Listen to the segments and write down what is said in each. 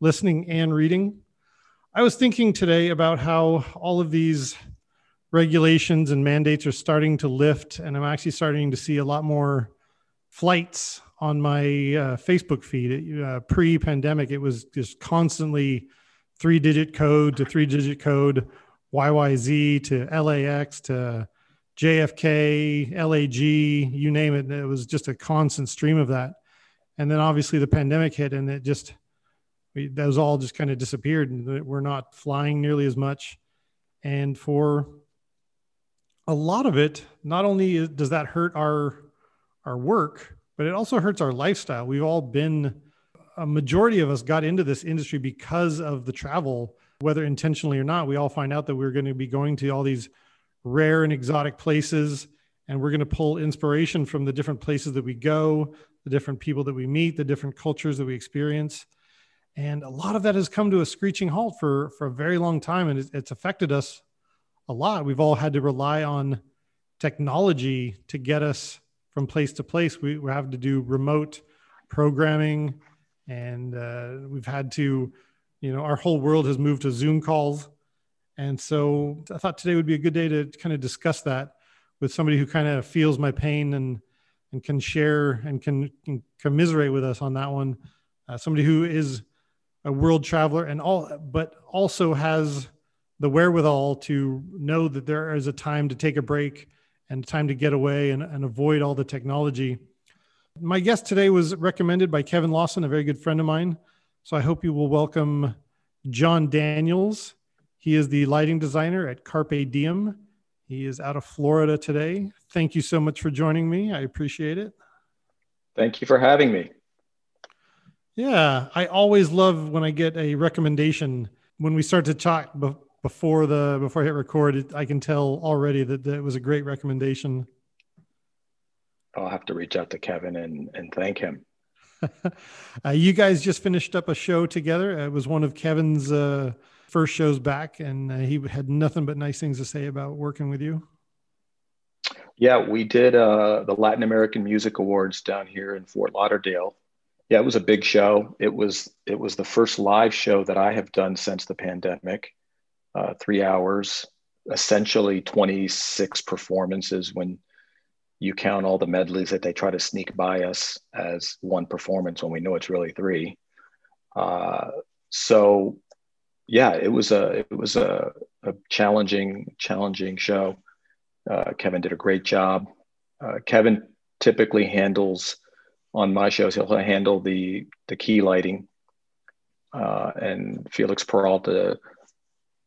listening and reading. I was thinking today about how all of these regulations and mandates are starting to lift, and I'm actually starting to see a lot more flights on my uh, Facebook feed. Uh, Pre pandemic, it was just constantly three digit code to three digit code, YYZ to LAX to JFK, LAG, you name it. It was just a constant stream of that. And then obviously the pandemic hit and it just we, those all just kind of disappeared and we're not flying nearly as much. And for a lot of it, not only does that hurt our our work, but it also hurts our lifestyle. We've all been a majority of us got into this industry because of the travel, whether intentionally or not. We all find out that we're going to be going to all these rare and exotic places and we're going to pull inspiration from the different places that we go, the different people that we meet, the different cultures that we experience and a lot of that has come to a screeching halt for for a very long time and it's affected us a lot. We've all had to rely on technology to get us from place to place. We, we have to do remote programming and uh, we've had to you know our whole world has moved to zoom calls. And so i thought today would be a good day to kind of discuss that with somebody who kind of feels my pain and and can share and can, can commiserate with us on that one. Uh, somebody who is a world traveler and all but also has the wherewithal to know that there is a time to take a break and time to get away and, and avoid all the technology. My guest today was recommended by kevin lawson a very good friend of mine. So i hope you will welcome john daniels. He is the lighting designer at carpe diem. He is out of florida today. Thank you so much for joining me. I appreciate it. Thank you for having me yeah, I always love when I get a recommendation when we start to talk be- before the before I hit record. It, I can tell already that, that it was a great recommendation. I'll have to reach out to Kevin and and thank him. uh, you guys just finished up a show together. It was one of Kevin's uh, first shows back, and uh, he had nothing but nice things to say about working with you. Yeah, we did uh, the Latin American Music Awards down here in Fort Lauderdale yeah, it was a big show. It was it was the first live show that I have done since the pandemic. Uh, three hours, essentially twenty six performances when you count all the medleys that they try to sneak by us as one performance when we know it's really three. Uh, so, yeah, it was a it was a, a challenging challenging show. Uh, Kevin did a great job. Uh, Kevin typically handles on my shows, he'll handle the the key lighting, uh, and Felix Peralta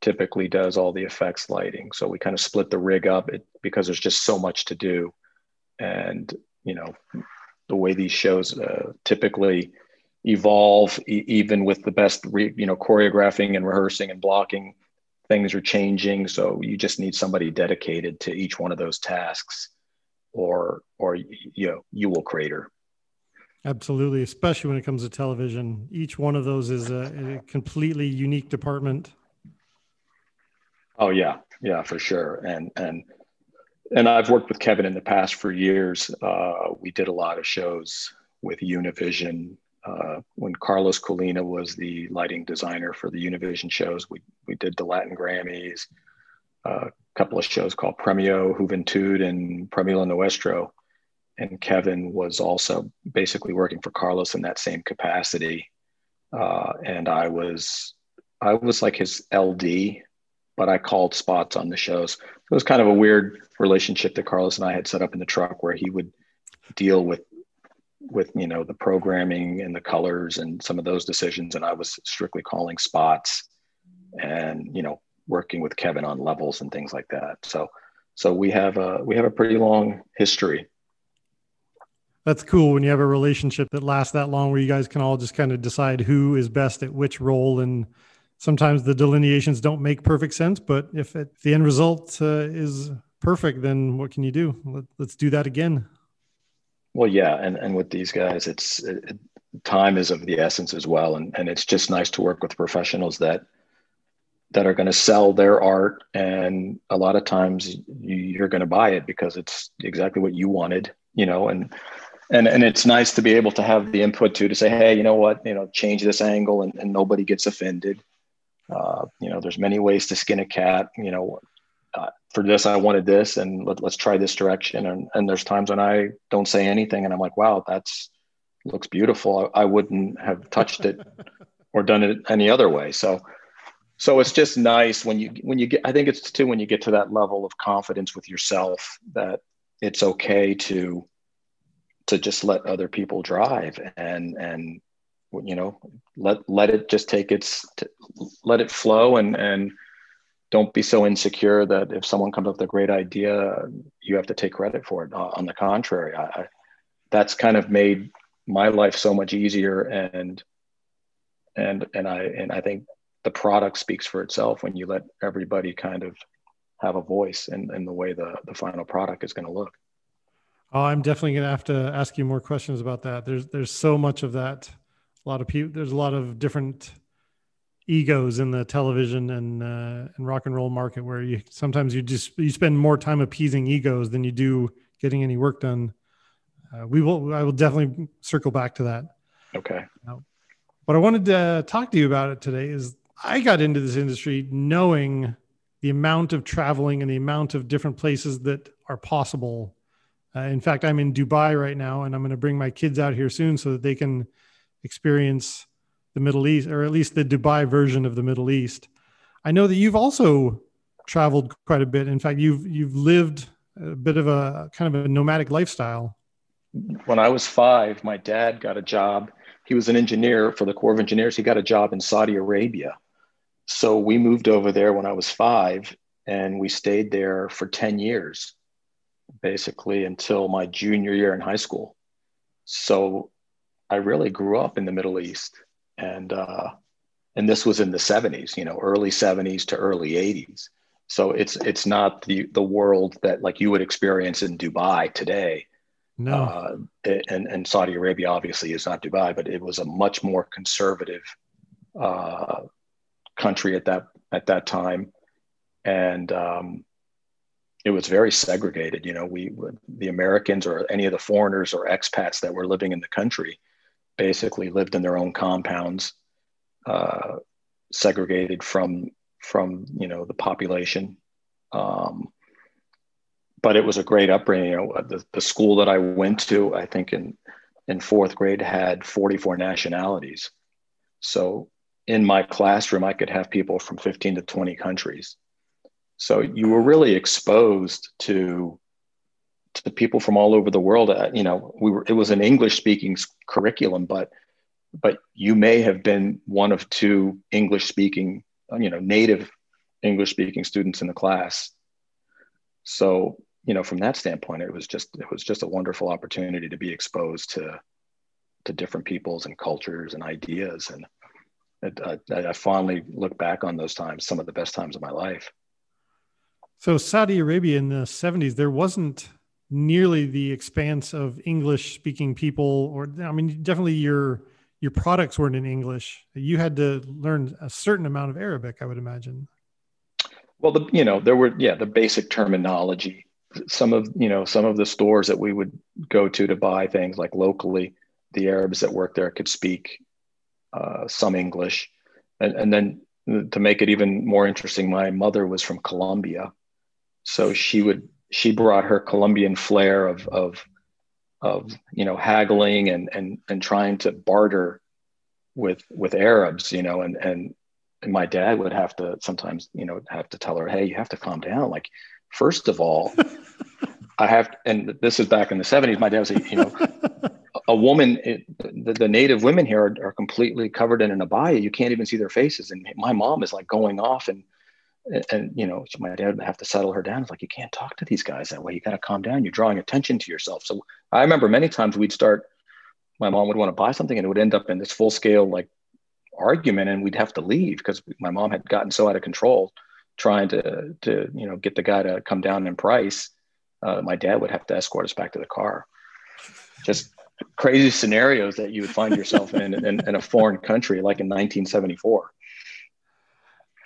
typically does all the effects lighting. So we kind of split the rig up it, because there's just so much to do, and you know the way these shows uh, typically evolve, e- even with the best re- you know choreographing and rehearsing and blocking, things are changing. So you just need somebody dedicated to each one of those tasks, or or you know you will crater. Absolutely, especially when it comes to television. Each one of those is a, a, completely unique department. Oh yeah, yeah, for sure. And and and I've worked with Kevin in the past for years. Uh, we did a lot of shows with Univision. Uh, when Carlos Colina was the lighting designer for the Univision shows, we we did the Latin Grammys, uh, a couple of shows called Premio Juventud and Premio Nuestro and Kevin was also basically working for Carlos in that same capacity. Uh, and I was, I was like his LD but I called spots on the shows. It was kind of a weird relationship that Carlos and I had set up in the truck where he would deal with with you know the programming and the colors and some of those decisions and I was strictly calling spots and you know working with Kevin on levels and things like that. So so we have a we have a pretty long history. That's cool when you have a relationship that lasts that long, where you guys can all just kind of decide who is best at which role. And sometimes the delineations don't make perfect sense, but if, it, the end result uh, is perfect, then what can you do? Let, us do that again. Well, yeah, and and with these guys, it's it, time is of the essence as well, and and it's just nice to work with professionals that that are going to sell their art and a lot of times you, are going to buy it because it's exactly what you wanted you know and and and it's nice to be able to have the input to to say hey you know what? You know change this angle and, and nobody gets offended. Uh, you know there's many ways to skin a cat you know uh, for this i wanted this and let, us try this direction. And, and there's times when i don't say anything and i'm like wow that's looks beautiful. I, I wouldn't have touched it or done it any other way. So so it's just nice when you when you get i think it's too when you get to that level of confidence with yourself that it's okay to to just let other people drive and and you know let let it just take its let it flow and and don't be so insecure that if someone comes up with a great idea you have to take credit for it uh, on the contrary I, I that's kind of made my life so much easier and and and i and i think the product speaks for itself when you let everybody kind of have a voice in, in the way the, the final product is going to look. Oh, I'm definitely going to have to ask you more questions about that. There's there's so much of that. A lot of people. There's a lot of different egos in the television and uh, and rock and roll market where you sometimes you just you spend more time appeasing egos than you do getting any work done. Uh, we will. I will definitely circle back to that. Okay. Now, what I wanted to talk to you about it today is I got into this industry knowing the amount of traveling and the amount of different places that are possible. Uh, in fact, I'm in Dubai right now, and I'm going to bring my kids out here soon so that they can experience the Middle East, or at least the Dubai version of the Middle East. I know that you've also traveled quite a bit. In fact, you've you've lived a bit of a kind of a nomadic lifestyle. When I was five, my dad got a job. He was an engineer for the Corps of Engineers. He got a job in Saudi Arabia so we moved over there when I was five, and we stayed there for 10 years, basically until my junior year in high school. So I really grew up in the Middle East. And, uh, and this was in the 70s, you know, early 70s to early 80s. So it's it's not the the world that like you would experience in Dubai today. No. Uh, and, and Saudi Arabia obviously is not Dubai, but it was a much more conservative uh, country at that at that time, and um, it was very segregated. You know, we the Americans or any of the foreigners or expats that were living in the country basically lived in their own compounds, uh, segregated from from you know the population. Um, but it was a great upbringing. You know, the, the school that I went to, I think in in fourth grade had 44 nationalities. So in my classroom, I could have people from 15 to 20 countries. So you were really exposed to to people from all over the world. Uh, you know, we were it was an English speaking curriculum, but but you may have been one of two English speaking, you know, native English speaking students in the class. So you know, from that standpoint, it was just it was just a wonderful opportunity to be exposed to to different peoples and cultures and ideas and I, I fondly look back on those times, some of the best times of my life. So, Saudi Arabia in the 70s, there wasn't nearly the expanse of English speaking people, or I mean, definitely your your products weren't in English. You had to learn a certain amount of Arabic, I would imagine. Well, the you know there were yeah the basic terminology. Some of you know some of the stores that we would go to to buy things like locally, the Arabs that worked there could speak uh, some English, and, and then to make it even more interesting, my mother was from Colombia, so she would she brought her Colombian flair of of of you know haggling and and and trying to barter with with Arabs, you know, and and and my dad would have to sometimes, you know, have to tell her, "Hey, you have to calm down. Like, first of all, I have." And this is back in the '70s. My dad was, you know, a woman. It, the, the, native women here are, are, completely covered in an abaya. You can't even see their faces. And my mom is like going off, and and you know, my dad would have to settle her down. It's like you can't talk to these guys that way. You got to calm down. You're drawing attention to yourself. So I remember many times we'd start. My mom would want to buy something, and it would end up in this full scale like argument and we'd have to leave because my mom had gotten so out of control trying to to you know get the guy to come down in price uh, my dad would have to escort us back to the car just crazy scenarios that you would find yourself in, in, in a foreign country like in 1974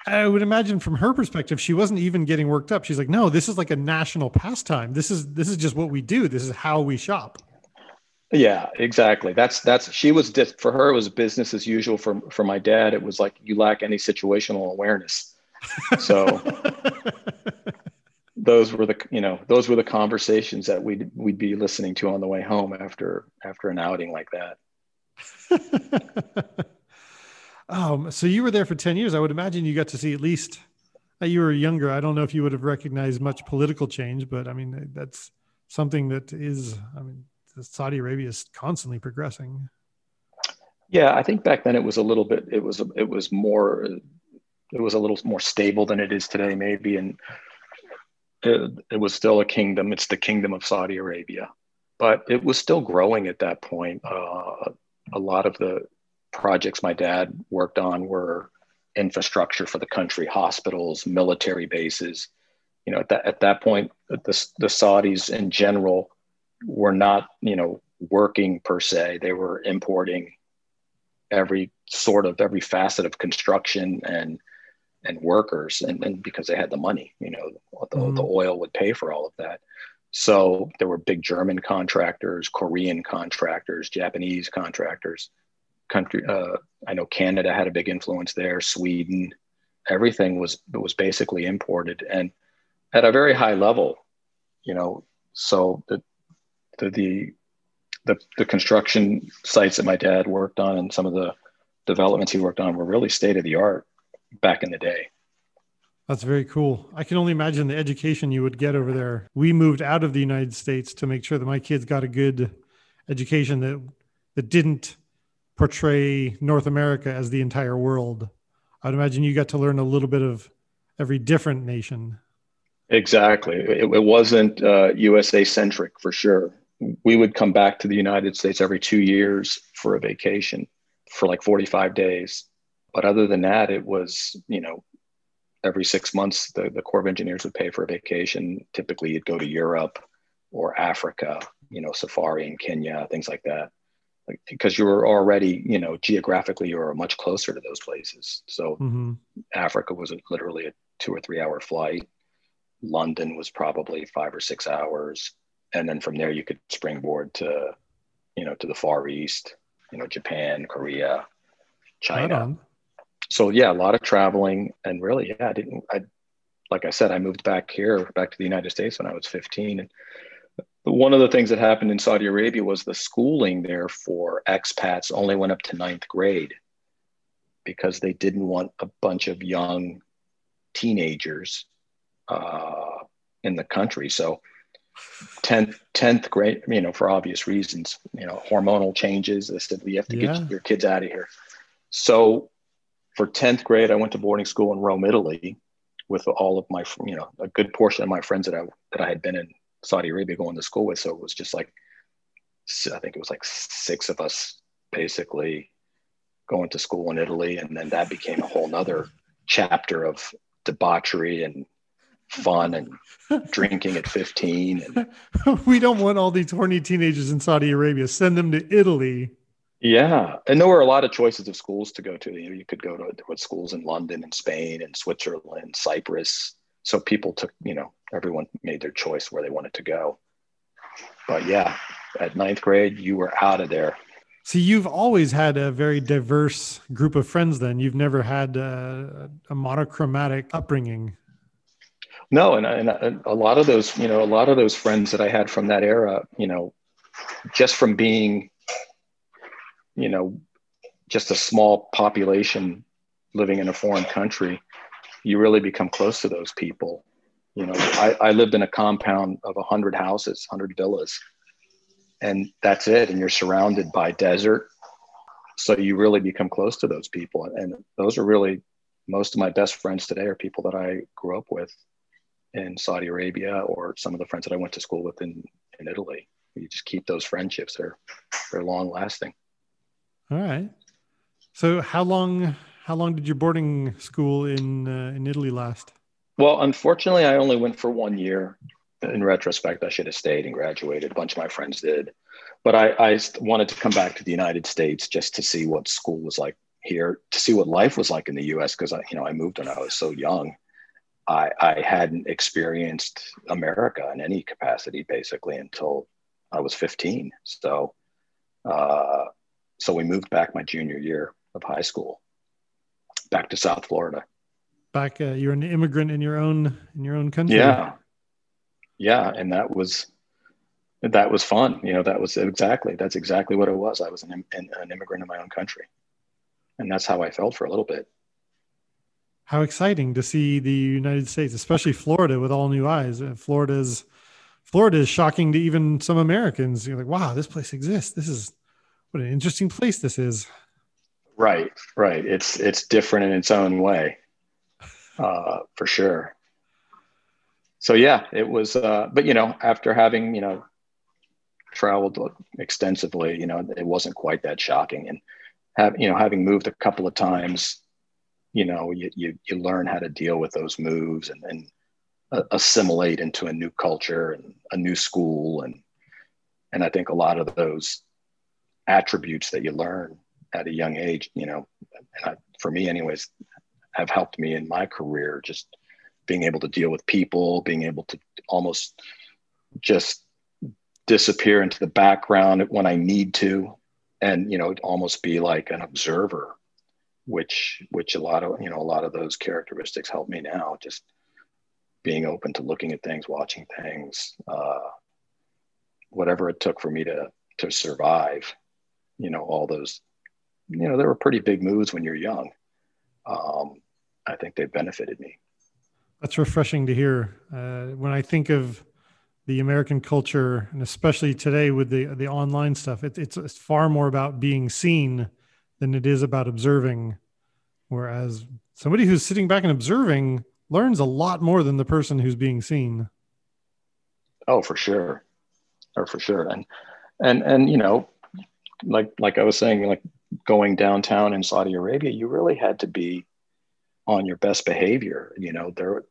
I would imagine from her perspective, she wasn't even getting worked up. She's like, "No, this is like a national pastime. This is this is just what we do. This is how we shop." Yeah, exactly. That's that's she was for her it was business as usual. For for my dad, it was like you lack any situational awareness. So those were the you know those were the conversations that we'd we'd be listening to on the way home after after an outing like that. um, so you were there for ten years. I would imagine you got to see at least. Uh, you were younger. I don't know if you would have recognized much political change, but I mean that's something that is. I mean Saudi Arabia is constantly progressing. Yeah, I think back then it was a little bit. It was it was more. It was a little more stable than it is today, maybe, and it, it was still a kingdom. It's the kingdom of Saudi Arabia, but it was still growing at that point. Uh, a lot of the projects my dad worked on were infrastructure for the country, hospitals, military bases. You know, at that at that point, the the Saudis in general were not, you know, working per se. They were importing every sort of every facet of construction and and workers and, and because they had the money you know the, mm-hmm. the oil would pay for all of that so there were big german contractors korean contractors japanese contractors country uh, i know canada had a big influence there sweden everything was was basically imported and at a very high level you know so the the, the the the construction sites that my dad worked on and some of the developments he worked on were really state of the art back in the day. That's very cool. I can only imagine the education you would get over there. We moved out of the United States to make sure that my kids got a good education that that didn't portray North America as the entire world. I'd imagine you got to learn a little bit of every different nation. Exactly. It, it wasn't uh, USA centric for sure we would come back to the United States every two years for a vacation for like 45 days. But other than that, it was, you know, every six months, the, the Corps of Engineers would pay for a vacation. Typically, you'd go to Europe or Africa, you know, safari in Kenya, things like that. Like, because you were already, you know, geographically, you were much closer to those places. So mm-hmm. Africa was literally a two or three hour flight. London was probably five or six hours and then from there you could springboard to you know to the far east you know japan korea china so yeah a lot of traveling and really yeah i didn't i like i said i moved back here back to the united states when i was 15 and one of the things that happened in saudi arabia was the schooling there for expats only went up to ninth grade because they didn't want a bunch of young teenagers uh, in the country so 10th 10th grade you know for obvious reasons you know hormonal changes they said we have to yeah. get your kids out of here so for 10th grade i went to boarding school in rome italy with all of my you know a good portion of my friends that i that i had been in saudi arabia going to school with. So it was just like i think it was like six of us basically going to school in italy. And then that became a whole nother chapter of debauchery and fun and drinking at 15 and we don't want all these horny teenagers in saudi arabia. Send them to italy. Yeah. And there were a lot of choices of schools to go to. You, know, you could go to schools in london and spain and switzerland cyprus so people took you know everyone made their choice where they wanted to go. But yeah at ninth grade you were out of there. So you've always had a very diverse group of friends then. You've never had a, a monochromatic upbringing. No, and, and a lot of those, you know, a lot of those friends that I had from that era, you know, just from being, you know, just a small population living in a foreign country, you really become close to those people. You know, I, I lived in a compound of 100 houses, 100 villas, and that's it. And you're surrounded by desert. So you really become close to those people. And those are really most of my best friends today are people that I grew up with in Saudi Arabia or some of the friends that I went to school with in, in Italy. You just keep those friendships. They're, they're long lasting. All right. So how long how long did your boarding school in uh, in Italy last? Well, unfortunately, I only went for one year. In retrospect, I should have stayed and graduated. A bunch of my friends did, but I, I wanted to come back to the United States just to see what school was like here, to see what life was like in the U.S. Because I, you know, I moved when I was so young. I, I hadn't experienced America in any capacity basically until I was 15. So, uh, so we moved back my junior year of high school back to South Florida. Back, uh, you're an immigrant in your own in your own country. Yeah, yeah, and that was that was fun. You know, that was exactly that's exactly what it was. I was an, an, an immigrant in my own country, and that's how I felt for a little bit. How exciting to see the United States, especially Florida, with all new eyes. Uh, Florida's Florida is shocking to even some Americans. You're like, wow, this place exists. This is what an interesting place this is. Right, right. It's it's different in its own way, uh, for sure. So yeah, it was. Uh, but you know, after having you know traveled extensively, you know, it wasn't quite that shocking. And have you know, having moved a couple of times, you know, you you, you learn how to deal with those moves and and assimilate into a new culture and a new school and and I think a lot of those attributes that you learn at a young age, you know, and I, for me, anyways, have helped me in my career. Just being able to deal with people, being able to almost just disappear into the background when I need to, and you know, almost be like an observer, which which a lot of you know a lot of those characteristics help me now. Just being open to looking at things, watching things, uh, whatever it took for me to to survive. You know, all those you know, there were pretty big moves when you're young. Um, I think they benefited me. That's refreshing to hear. Uh, when I think of the American culture, and especially today with the the online stuff, it, it's it's far more about being seen than it is about observing. Whereas somebody who's sitting back and observing learns a lot more than the person who's being seen. Oh, for sure, or for sure, and and and you know, like like I was saying, like going downtown in Saudi Arabia, you really had to be on your best behavior. You know, there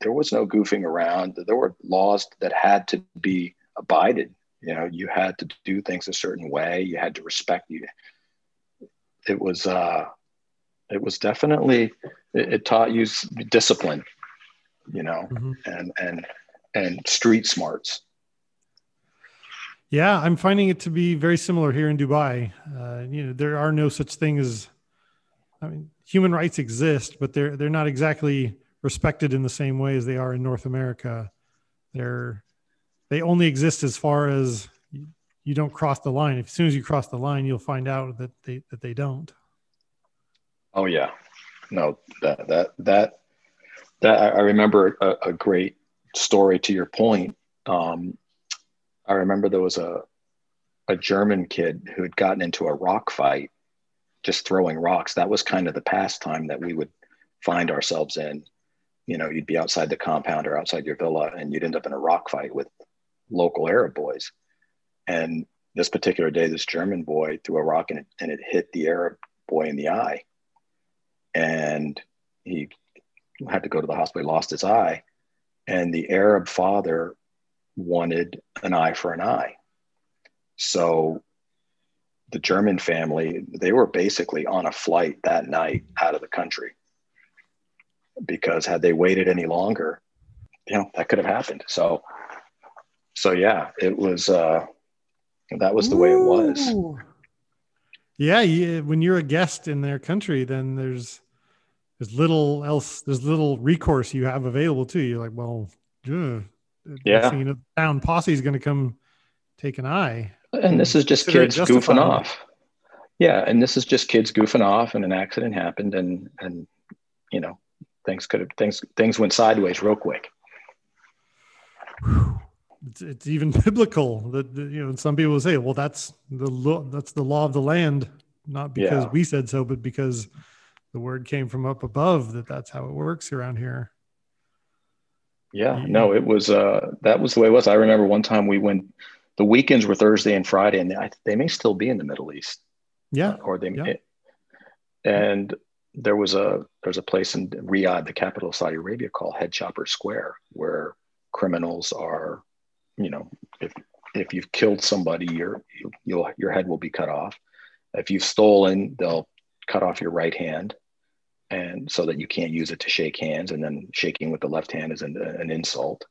there was no goofing around. There were laws that had to be abided. You know, you had to do things a certain way. You had to respect you. It was uh, it was definitely it, it taught you discipline. You know, mm-hmm. and and and street smarts. Yeah, I'm finding it to be very similar here in Dubai. Uh, you know, there are no such thing as, I mean, human rights exist, but they're they're not exactly respected in the same way as they are in North America. They're they only exist as far as you, don't cross the line. As soon as you cross the line, you'll find out that they that they don't. Oh yeah, no that that that that I remember a, a great story to your point. Um, I remember there was a a German kid who had gotten into a rock fight, just throwing rocks. That was kind of the pastime that we would find ourselves in. You know, you'd be outside the compound or outside your villa, and you'd end up in a rock fight with local Arab boys. And this particular day, this German boy threw a rock and it, and it hit the Arab boy in the eye, and he had to go to the hospital. He lost his eye, and the Arab father wanted an eye for an eye. So the German family, they were basically on a flight that night out of the country because had they waited any longer, you know, that could have happened. So, so yeah, it was, uh, that was the Ooh. way it was. Yeah, yeah. When you're a guest in their country, then there's, there's little else, there's little recourse you have available to you. Like, well, ugh, yeah. You know, town posse is going to come take an eye. And this is just kids goofing off. Yeah, and this is just kids goofing off, and an accident happened, and and you know things could have things things went sideways real quick. It's, it's even biblical that you know some people say, well, that's the law, that's the law of the land, not because yeah. we said so, but because the word came from up above that that's how it works around here. Yeah, no, it was uh that was the way it was. I remember one time we went the weekends were Thursday and Friday, and they, they may still be in the Middle East. Yeah, uh, or they yeah. and there was a there's a place in Riyadh, the capital of Saudi Arabia, called Head Chopper Square, where criminals are, you know, if if you've killed somebody, your you'll your head will be cut off. If you've stolen, they'll cut off your right hand, and so that you can't use it to shake hands. And then shaking with the left hand is an, an insult.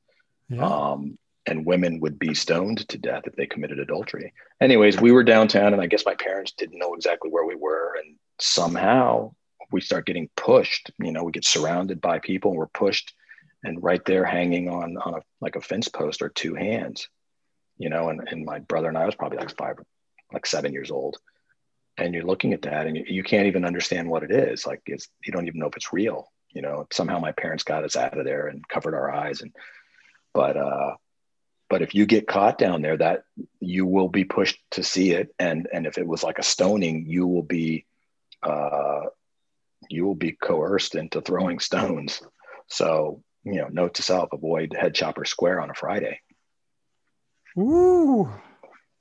Yeah. Um, and women would be stoned to death if they committed adultery. Anyways, we were downtown, and I guess my parents didn't know exactly where we were, and somehow we start getting pushed. You know, we get surrounded by people and we're pushed, and right there, hanging on on a like a fence post, are two hands. You know, and and my brother and I was probably like five, like seven years old, and you're looking at that, and you, you can't even understand what it is. Like, it's you don't even know if it's real. You know, somehow my parents got us out of there and covered our eyes, and but uh, but if you get caught down there that you will be pushed to see it and and if it was like a stoning you will be uh, you will be coerced into throwing stones. So, you know, note to self, avoid head chopper square on a Friday. Ooh.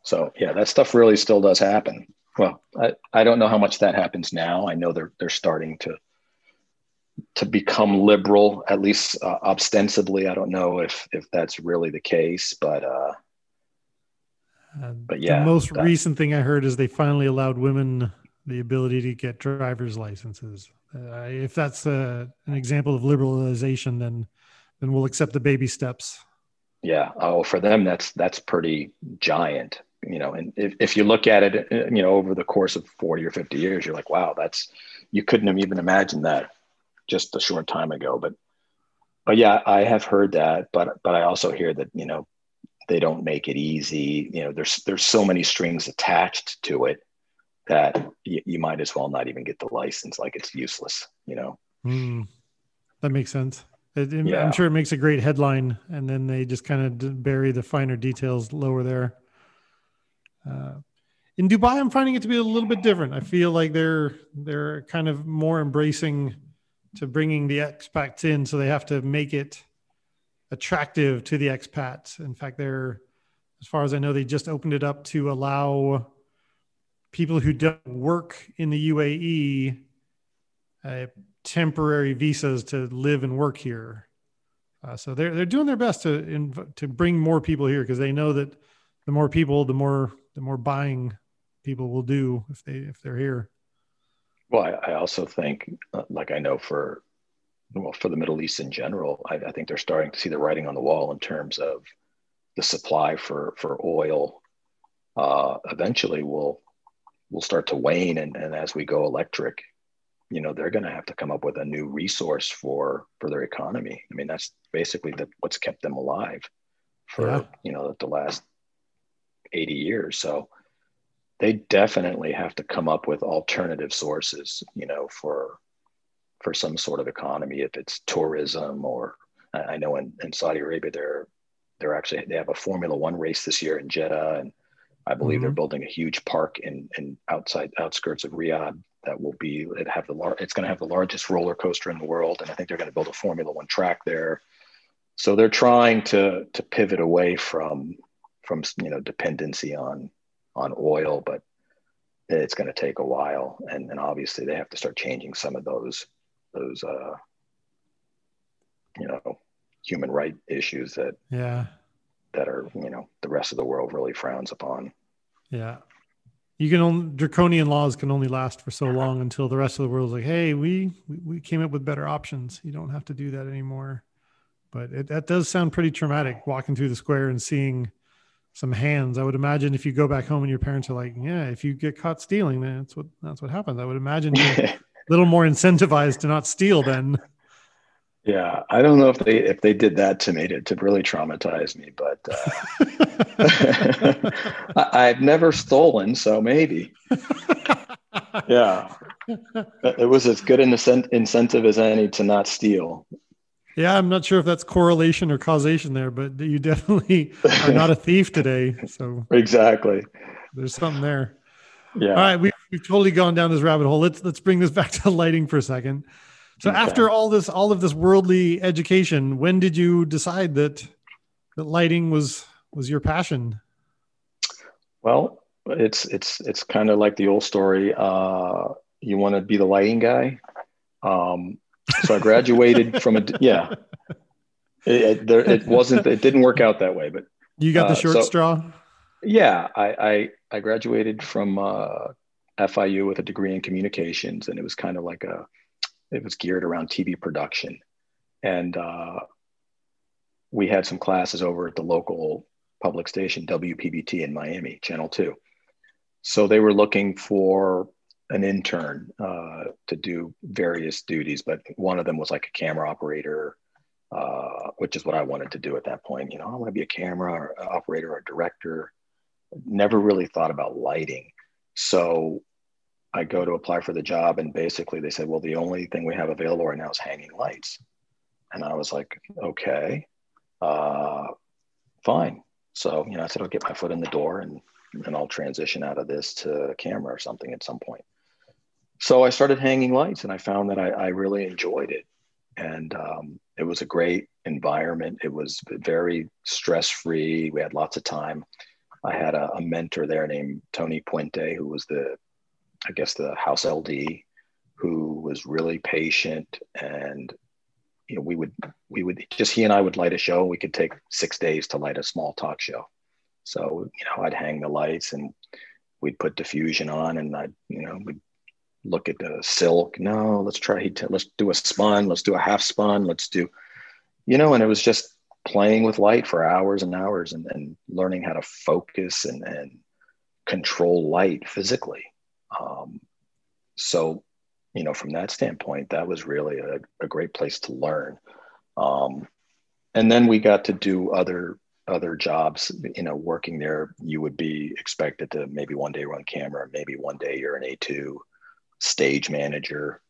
So yeah, that stuff really still does happen. Well, I, I don't know how much that happens now. I know they're they're starting to to become liberal, at least uh, ostensibly. I don't know if if that's really the case, but uh, uh but yeah. The most that, recent thing I heard is they finally allowed women the ability to get driver's licenses. Uh, if that's uh, an example of liberalization, then then we'll accept the baby steps. Yeah. Oh, for them, that's that's pretty giant. You know, and if, if you look at it, uh, you know, over the course of forty or fifty years, you're like, wow, that's you couldn't have even imagined that just a short time ago. But but yeah, I have heard that, but but I also hear that you know they don't make it easy. You know, there's there's so many strings attached to it that you, you might as well not even get the license like it's useless you know mm, that makes sense it, it, yeah. i'm sure it makes a great headline and then they just kind of bury the finer details lower there in dubai i'm finding it to be a little bit different i feel like they're they're kind of more embracing to bringing the expats in so they have to make it attractive to the expats in fact they're as far as i know they just opened it up to allow people who don't work in the UAE uh, temporary visas to live and work here. Uh, so they're they're doing their best to inv- to bring more people here because they know that the more people, the more the more buying people will do if they if they're here. Well, I, I also think, uh, like I know for well for the Middle East in general, I, I think they're starting to see the writing on the wall in terms of the supply for for oil. Uh, eventually, will will start to wane and, and as we go electric you know they're going to have to come up with a new resource for for their economy i mean that's basically the, what's kept them alive for yeah. you know the last 80 years so they definitely have to come up with alternative sources you know for for some sort of economy if it's tourism or i know in, in saudi arabia they're they're actually they have a formula one race this year in jeddah and I believe mm-hmm. they're building a huge park in, in outside outskirts of Riyadh that will be it have the lar- it's going to have the largest roller coaster in the world, and I think they're going to build a Formula One track there. So they're trying to to pivot away from from you know dependency on on oil, but it's going to take a while, and and obviously they have to start changing some of those those uh, you know human right issues that yeah. that are you know the rest of the world really frowns upon. Yeah. You can only draconian laws can only last for so long until the rest of the world's like hey we we came up with better options. You don't have to do that anymore. But it, that does sound pretty traumatic walking through the square and seeing some hands i would imagine if you go back home and your parents are like yeah if you get caught stealing then that's what that's what happens i would imagine you're a little more incentivized to not steal then yeah, I don't know if they if they did that to me to, to really traumatize me, but uh, I, have never stolen, so maybe. yeah, it was as good an incentive as any to not steal. Yeah, I'm not sure if that's correlation or causation there, but you definitely are not a thief today. So exactly, there's something there. Yeah. All right, we, we've totally gone down this rabbit hole. Let's let's bring this back to lighting for a second. So okay. after all this all of this worldly education, when did you decide that that lighting was was your passion? Well, it's it's it's kind of like the old story. Uh, you want to be the lighting guy. Um, so I graduated from a yeah. It, it, there, it wasn't. It didn't work out that way, but you got the uh, short so, straw. Yeah, I, I I graduated from uh, FIU with a degree in communications, and it was kind of like a it was geared around TV production, and uh, we had some classes over at the local public station WPBT in Miami, Channel Two. So they were looking for an intern uh, to do various duties, but one of them was like a camera operator, uh, which is what I wanted to do at that point. You know, I want to be a camera or operator or director. Never really thought about lighting. So I go to apply for the job, and basically they said, "Well, the only thing we have available right now is hanging lights." And I was like, "Okay, uh, fine." So you know, I said, "I'll get my foot in the door and." And I'll transition out of this to camera or something at some point so I started hanging lights and I found that I, I really enjoyed it. And um, it was a great environment. It was very stress free. We had lots of time. I had a, a, mentor there named Tony Puente, who was the, I guess, the house LD, who was really patient. And, you know, we would, we would just, he and I would light a show. We could take six days to light a small talk show. So, you know, I'd hang the lights and we'd put diffusion on and I'd, you know, we'd look at the silk. No, let's try to let's do a spun. Let's do a half spun. Let's do, you know, and it was just playing with light for hours and hours and, and learning how to focus and, and control light physically. Um, so, you know, from that standpoint, that was really a, a great place to learn. Um, and then we got to do other other jobs you know working there you would be expected to maybe one day run camera maybe one day you're an a2 stage manager,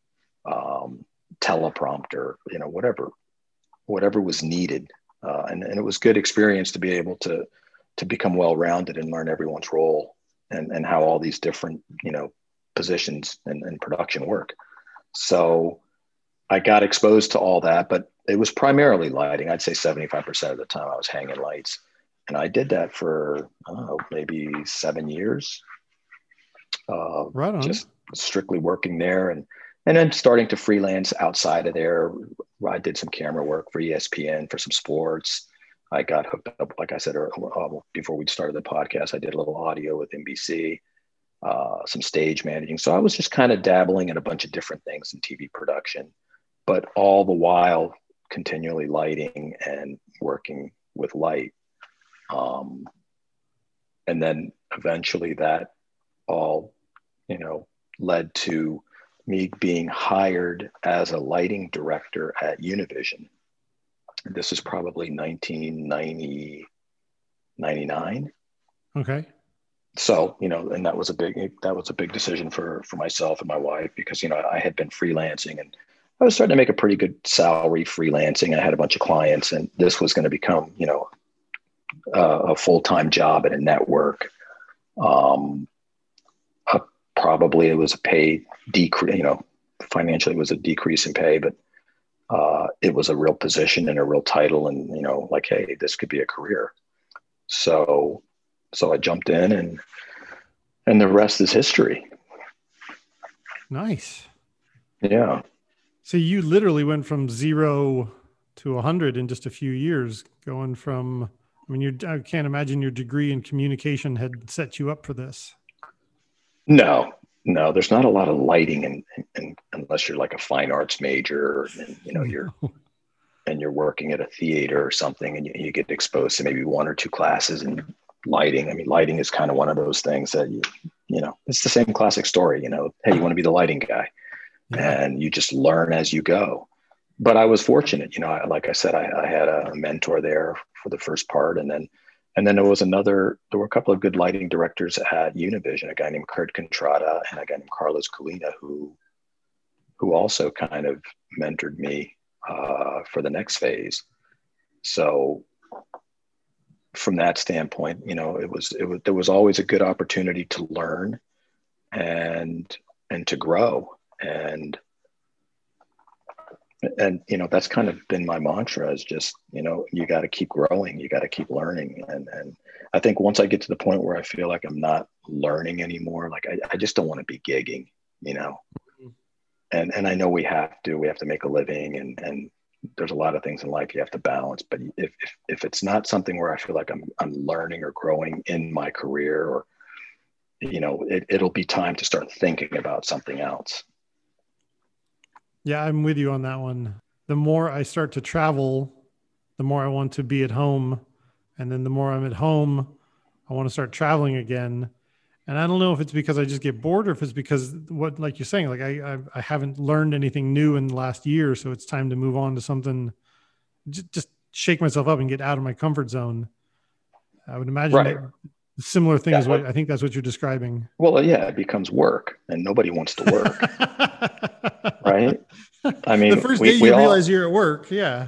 um, teleprompter, you know, whatever, whatever was needed. Uh, and, and it was good experience to be able to, to become well-rounded and learn everyone's role and, and how all these different, you know, positions and, and production work. So I got exposed to all that, but it was primarily lighting. I'd say 75% of the time I was hanging lights. And I did that for, I don't know, maybe seven years. Uh, right on. Just strictly working there and and then starting to freelance outside of there. I did some camera work for ESPN for some sports. I got hooked up, like I said uh, before we started the podcast. I did a little audio with NBC, uh, some stage managing. So I was just kind of dabbling in a bunch of different things in TV production, but all the while continually lighting and working with light. Um, and then eventually that all, you know, led to me being hired as a lighting director at Univision. This is probably 1990, 99. Okay. So, you know, and that was a big, that was a big decision for, for myself and my wife because, you know, I had been freelancing and I was starting to make a pretty good salary freelancing. I had a bunch of clients and this was going to become, you know, uh, a full-time job at a network. Um, probably it was a pay decrease, you know, financially it was a decrease in pay, but uh, it was a real position and a real title and, you know, like, hey, this could be a career. So, so I jumped in and, and the rest is history. Nice. Yeah. So you literally went from zero to a hundred in just a few years, going from, I mean, you I can't imagine your degree in communication had set you up for this. No, no, there's not a lot of lighting, and and unless you're like a fine arts major, and you know you're and you're working at a theater or something, and you, you get exposed to maybe one or two classes in lighting. I mean, lighting is kind of one of those things that you you know it's the same classic story. You know, hey, you want to be the lighting guy, yeah. and you just learn as you go. But I was fortunate, you know, I, like I said, I, I had a mentor there for the first part, and then and then there was another, there were a couple of good lighting directors at Univision, a guy named Kurt Contrada and a guy named Carlos Colina, who, who also kind of mentored me uh, for the next phase. So from that standpoint, you know, it was, it was, there was always a good opportunity to learn and, and to grow. And, and you know that's kind of been my mantra is just you know you got to keep growing you got to keep learning. And and i think once i get to the point where i feel like i'm not learning anymore like i, I just don't want to be gigging you know? Mm-hmm. and and i know we have to we have to make a living and and there's a lot of things in life you have to balance but if if, if it's not something where i feel like i'm i'm learning or growing in my career or you know it, it'll be time to start thinking about something else yeah, I'm with you on that one. The more I start to travel, the more I want to be at home. And then the more I'm at home, I want to start traveling again. And I don't know if it's because I just get bored or if it's because what, like you're saying, like I, I, I haven't learned anything new in the last year. So it's time to move on to something, just, just shake myself up and get out of my comfort zone. I would imagine right. Similar thing yeah, what I think that's what you're describing. Well, yeah, it becomes work and nobody wants to work. right. I mean, the first we, day you realize all, you're at work. Yeah.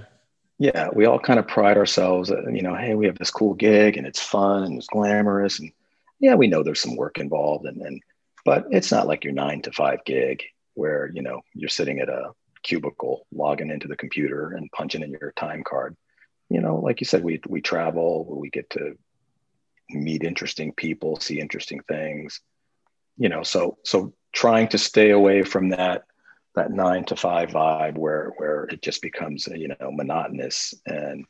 Yeah. We all kind of pride ourselves, uh, you know, Hey, we have this cool gig and it's fun and it's glamorous. And yeah, we know there's some work involved and, and, but it's not like your nine to five gig where, you know, you're sitting at a cubicle, logging into the computer and punching in your time card. You know, like you said, we, we travel, we get to meet interesting people, see interesting things, you know, so, so trying to stay away from that, that nine to five vibe where, where it just becomes, you know, monotonous and,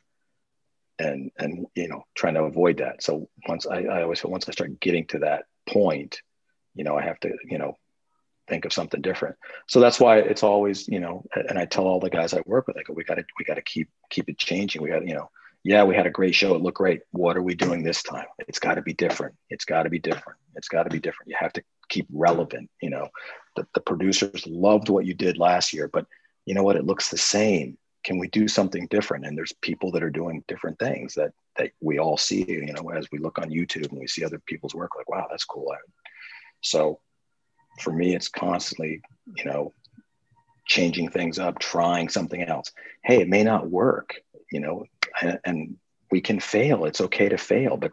and, and, you know, trying to avoid that. So once I, I always feel once I start getting to that point, you know, I have to, you know, think of something different. So that's why it's always, you know, and I tell all the guys I work with, like, we got to, we got to keep, keep it changing. We got, you know, yeah, we had a great show. It looked great. What are we doing this time? It's got to be different. It's got to be different. It's got to be different. You have to keep relevant. You know, the, the producers loved what you did last year, but you know what? It looks the same. Can we do something different? And there's people that are doing different things that that we all see. You know, as we look on YouTube and we see other people's work, like, wow, that's cool. So, for me, it's constantly, you know, changing things up, trying something else. Hey, it may not work. You know, and, and we can fail. It's okay to fail, but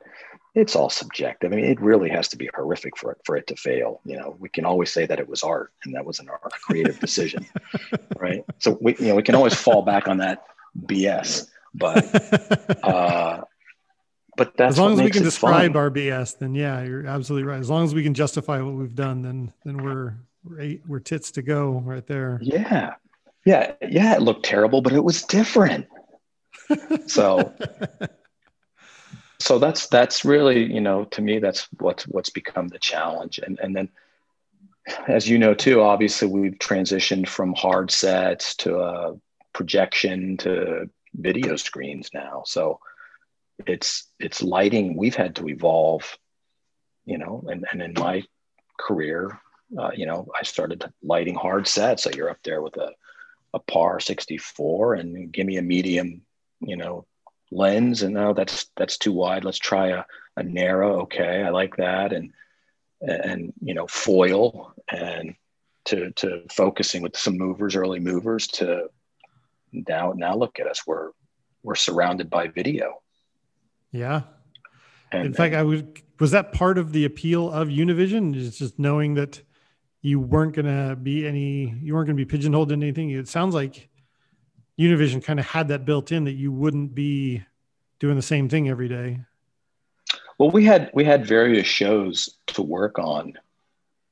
it's all subjective. I mean, it really has to be horrific for it for it to fail. You know, we can always say that it was art and that was an art, a creative decision, right? So we, you know, we can always fall back on that BS. But, uh, but that's as long as we can describe fun. our BS, then yeah, you're absolutely right. As long as we can justify what we've done, then then we're we're, we're tits to go right there. Yeah, yeah, yeah. It looked terrible, but it was different so so that's that's really you know to me that's what's what's become the challenge. And and then as you know too obviously we've transitioned from hard sets to a projection to video screens now. So it's it's lighting we've had to evolve you know and, and in my career uh, you know i started lighting hard sets. So you're up there with a a par 64 and give me a medium you know lens and now that's that's too wide. Let's try a, a narrow. Okay i like that. And and you know foil and to to focusing with some movers early movers to now now look at us. We're we're surrounded by video. Yeah. And, in fact and, i would was that part of the appeal of univision? Is just knowing that you weren't going to be any you weren't going to be pigeonholed in anything? It sounds like Univision kind of had that built in that you wouldn't be doing the same thing every day. Well, we had we had various shows to work on.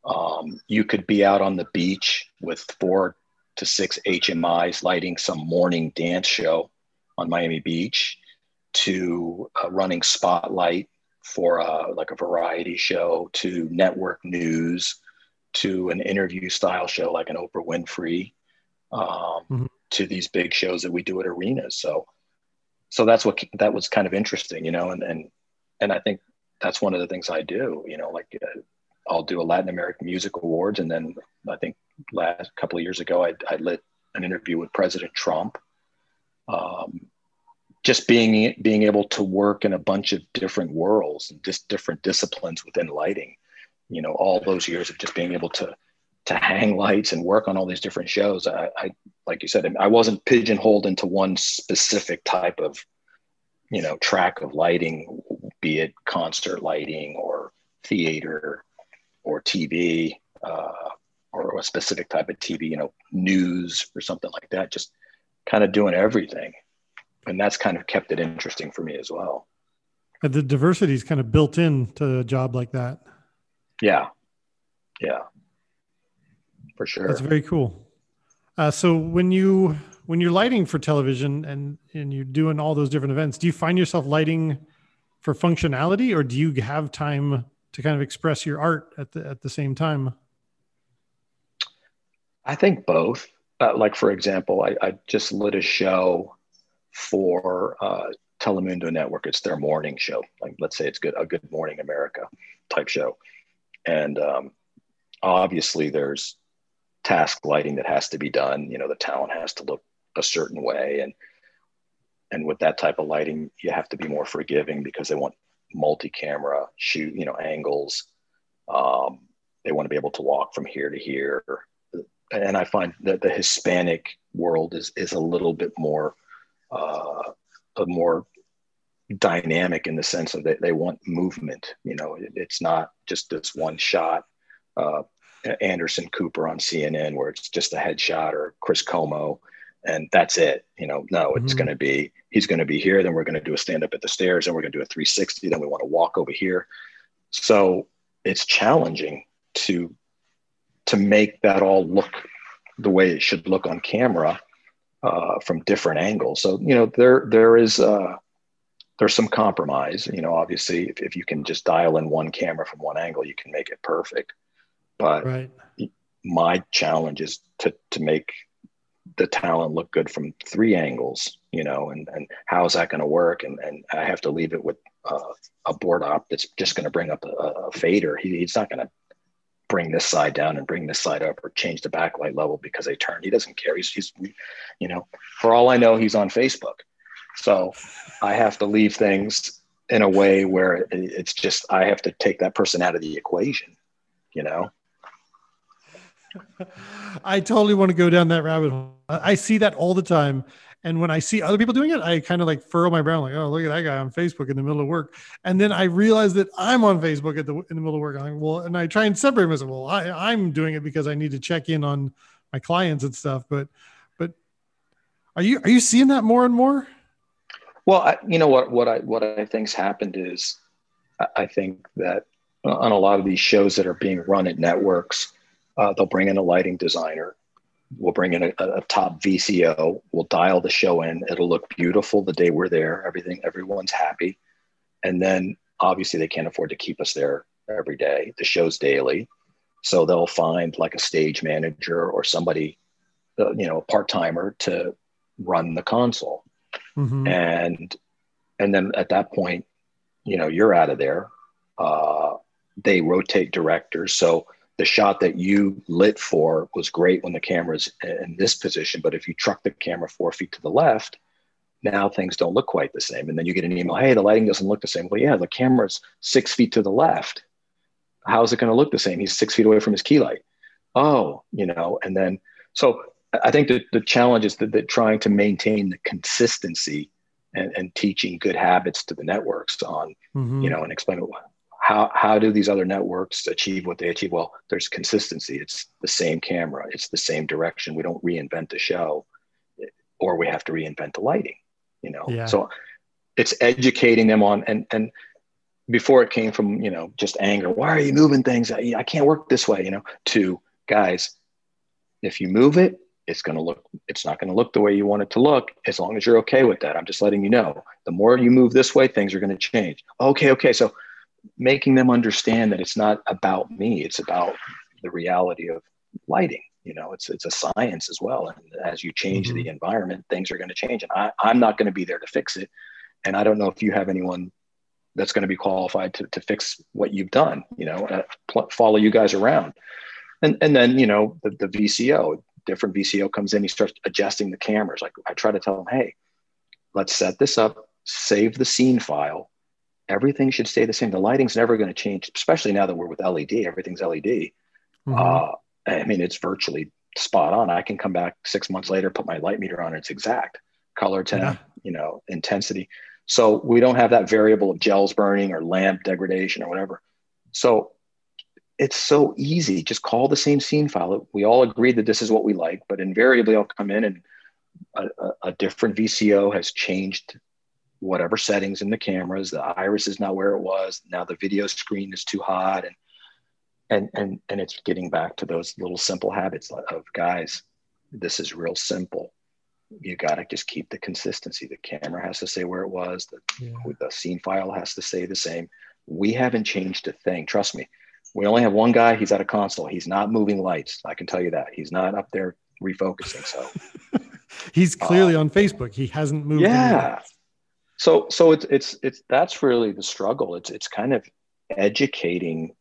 Um, you could be out on the beach with four to six HMIs lighting some morning dance show on Miami Beach, to uh, running spotlight for uh, like a variety show, to network news, to an interview style show like an Oprah Winfrey. Um, mm-hmm to these big shows that we do at arenas. So, so that's what that was kind of interesting, you know, and and and I think that's one of the things I do, you know, like uh, I'll do a Latin American Music Awards, and then I think last couple of years ago I, I lit an interview with President Trump, um, just being being able to work in a bunch of different worlds and just different disciplines within lighting you know all those years of just being able to to hang lights and work on all these different shows I, I like you said i wasn't pigeonholed into one specific type of you know track of lighting be it concert lighting or theater or tv uh, or a specific type of tv you know news or something like that just kind of doing everything. And that's kind of kept it interesting for me as well. And the diversity is kind of built into a job like that. Yeah. Yeah for sure. that's very cool. Uh, so when you when you're lighting for television and and you're doing all those different events do you find yourself lighting for functionality or do you have time to kind of express your art at the at the same time? I think both. Uh, like for example I, I just lit a show for uh, Telemundo Network. It's their morning show. Like let's say it's good a Good Morning America type show, and um, obviously there's task lighting that has to be done. You know, the talent has to look a certain way, and and with that type of lighting, you have to be more forgiving because they want multi-camera shoot, you know, angles. Um, they want to be able to walk from here to here. And I find that the Hispanic world is is a little bit more uh, a more dynamic in the sense of that they want movement. You know, it, it's not just this one shot. Uh, Anderson Cooper on CNN, where it's just a headshot, or Chris Cuomo, and that's it. You know, no, it's mm-hmm. going to be he's going to be here. Then we're going to do a stand up at the stairs, and we're going to do a 360. Then we want to walk over here. So it's challenging to to make that all look the way it should look on camera uh, from different angles. So you know there there is uh, there's some compromise. You know, obviously, if, if you can just dial in one camera from one angle, you can make it perfect. But right. my challenge is to to make the talent look good from three angles. You know, and and how is that going to work? And and I have to leave it with uh, a board op that's just going to bring up a, a fader. He, he's not going to bring this side down and bring this side up or change the backlight level because they turned. He doesn't care. He's, he's, you know, for all I know, he's on Facebook. So I have to leave things in a way where it's just, I have to take that person out of the equation, you know? I totally want to go down that rabbit hole. I see that all the time. And when I see other people doing it, I kind of like furrow my brow, like, oh, look at that guy on Facebook in the middle of work. And then I realize that I'm on Facebook at the in the middle of work. I'm like, well, and I try and separate myself. Well, I, I'm doing it because I need to check in on my clients and stuff. But but are you are you seeing that more and more? Well, I, you know what what I what I think's happened is I think that on a lot of these shows that are being run at networks, uh, they'll bring in a lighting designer We'll bring in a, a, top VCO. We'll dial the show in. It'll look beautiful the day we're there. Everything, everyone's happy. And then obviously they can't afford to keep us there every day. The show's daily. So they'll find like a stage manager or somebody, uh, you know, a part timer to run the console. Mm-hmm. And, and then at that point, you know, you're out of there. Uh, they rotate directors. So the shot that you lit for was great when the camera's in this position, but if you truck the camera four feet to the left, now things don't look quite the same. And then you get an email, hey, the lighting doesn't look the same. Well, yeah, the camera's six feet to the left. How is it going to look the same? He's six feet away from his key light. Oh, you know, and then so I think that the challenge is that, that trying to maintain the consistency and, and, teaching good habits to the networks on, mm-hmm. you know, and explain how how do these other networks achieve what they achieve? Well there's consistency. It's the same camera. It's the same direction. We don't reinvent the show or we have to reinvent the lighting you know? Yeah. so it's educating them on and and before it came from you know just anger why are you moving things? I, I can't work this way you know to guys if you move it it's going to look it's not going to look the way you want it to look as long as you're okay with that. I'm just letting you know. The more you move this way things are going to change. Okay okay. So making them understand that it's not about me it's about the reality of lighting you know it's it's a science as well and as you change mm-hmm. the environment things are going to change and I, i'm not going to be there to fix it and i don't know if you have anyone that's going to be qualified to, to fix what you've done you know uh, pl- follow you guys around and and then you know the, the vco different vco comes in he starts adjusting the cameras like i try to tell him hey let's set this up, save the scene file. Everything should stay the same. The lighting's never going to change, especially now that we're with LED. Everything's LED. Mm-hmm. Uh, I mean, it's virtually spot on. I can come back six months later, put my light meter on, it's exact color temp, yeah. you know, intensity. So we don't have that variable of gels burning or lamp degradation or whatever. So it's so easy. Just call the same scene file. We all agree that this is what we like, but invariably I'll come in and a, a, a different VCO has changed whatever settings in the cameras. The iris is not where it was. Now the video screen is too hot and and and and it's getting back to those little simple habits of guys this is real simple. You got to just keep the consistency. The camera has to say where it was. The, yeah. the scene file has to stay the same. We haven't changed a thing. Trust me. We only have one guy. He's at a console. He's not moving lights. I can tell you that. He's not up there refocusing so. He's clearly uh, on facebook. He hasn't moved yeah so so it's it's it's that's really the struggle. It's it's kind of educating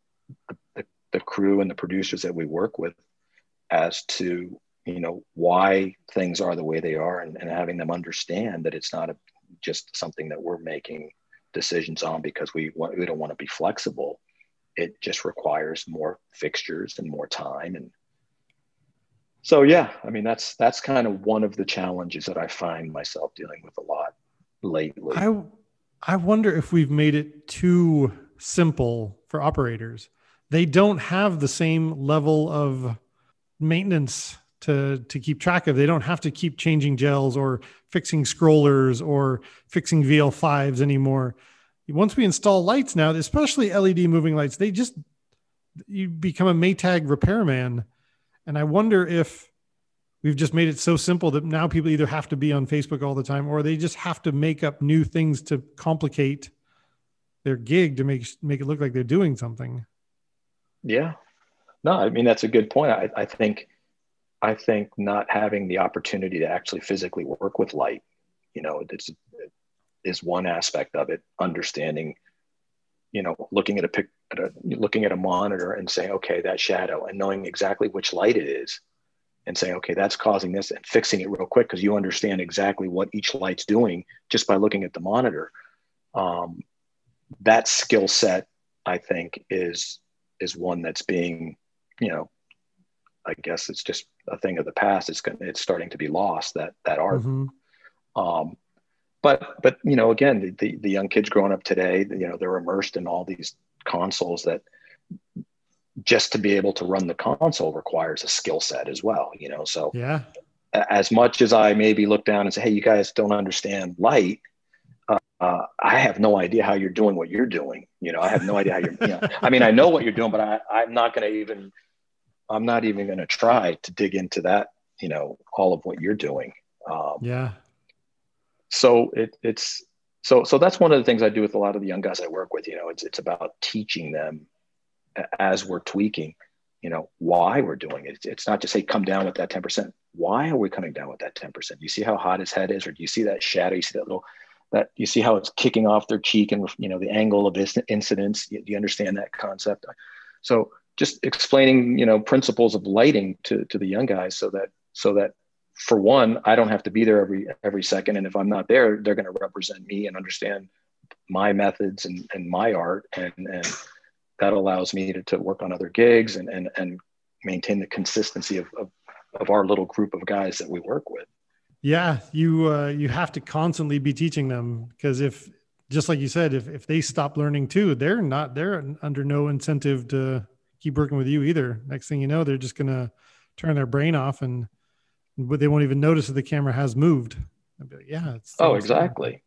the, the crew and the producers that we work with as to you know why things are the way they are and, and having them understand that it's not a, just something that we're making decisions on because we want, we don't want to be flexible. It just requires more fixtures and more time and so yeah i mean that's that's kind of one of the challenges that i find myself dealing with a lot lately i i wonder if we've made it too simple for operators they don't have the same level of maintenance to to keep track of. They don't have to keep changing gels or fixing scrollers or fixing VL5s anymore. Once we install lights now, especially LED moving lights, they just you become a Maytag repairman. And I wonder if we've just made it so simple that now people either have to be on Facebook all the time or they just have to make up new things to complicate their gig to make make it look like they're doing something. Yeah. No, I mean that's a good point. I, I think I think not having the opportunity to actually physically work with light, you know, it's is one aspect of it. Understanding, you know, looking at a pic, at a, looking at a monitor and saying, okay, that shadow, and knowing exactly which light it is, and saying, okay, that's causing this, and fixing it real quick because you understand exactly what each light's doing just by looking at the monitor. Um, that skill set, I think, is is one that's being, you know, I guess it's just a thing of the past. It's gonna, it's starting to be lost that that art. Mm-hmm. Um, but but you know, again, the, the, the young kids growing up today, you know, they're immersed in all these consoles that just to be able to run the console requires a skill set as well. You know, so yeah. As much as I maybe look down and say, "Hey, you guys don't understand light," uh, I have no idea how you're doing what you're doing. You know, I have no idea how you're, you know, I mean, I know what you're doing, but I, I'm not going to even, I'm not even going to try to dig into that, you know, all of what you're doing. Um, yeah. So it, it's, so, so that's one of the things I do with a lot of the young guys I work with, you know, it's, it's about teaching them as we're tweaking, you know, why we're doing it. It's, not just, say, come down with that 10%. Why are we coming down with that 10%? You see how hot his head is, or do you see that shadow? You see that little, that you see how it's kicking off their cheek and you know the angle of this incidence you, you understand that concept so just explaining you know principles of lighting to, to the young guys so that so that for one i don't have to be there every every second and if i'm not there they're going to represent me and understand my methods and, and my art and and that allows me to, to work on other gigs and and, and maintain the consistency of, of, of our little group of guys that we work with yeah, you uh, you have to constantly be teaching them because if just like you said, if if they stop learning too, they're not they're under no incentive to keep working with you either. Next thing you know, they're just gonna turn their brain off and they won't even notice that the camera has moved. I'd be like, yeah, it's oh, exactly.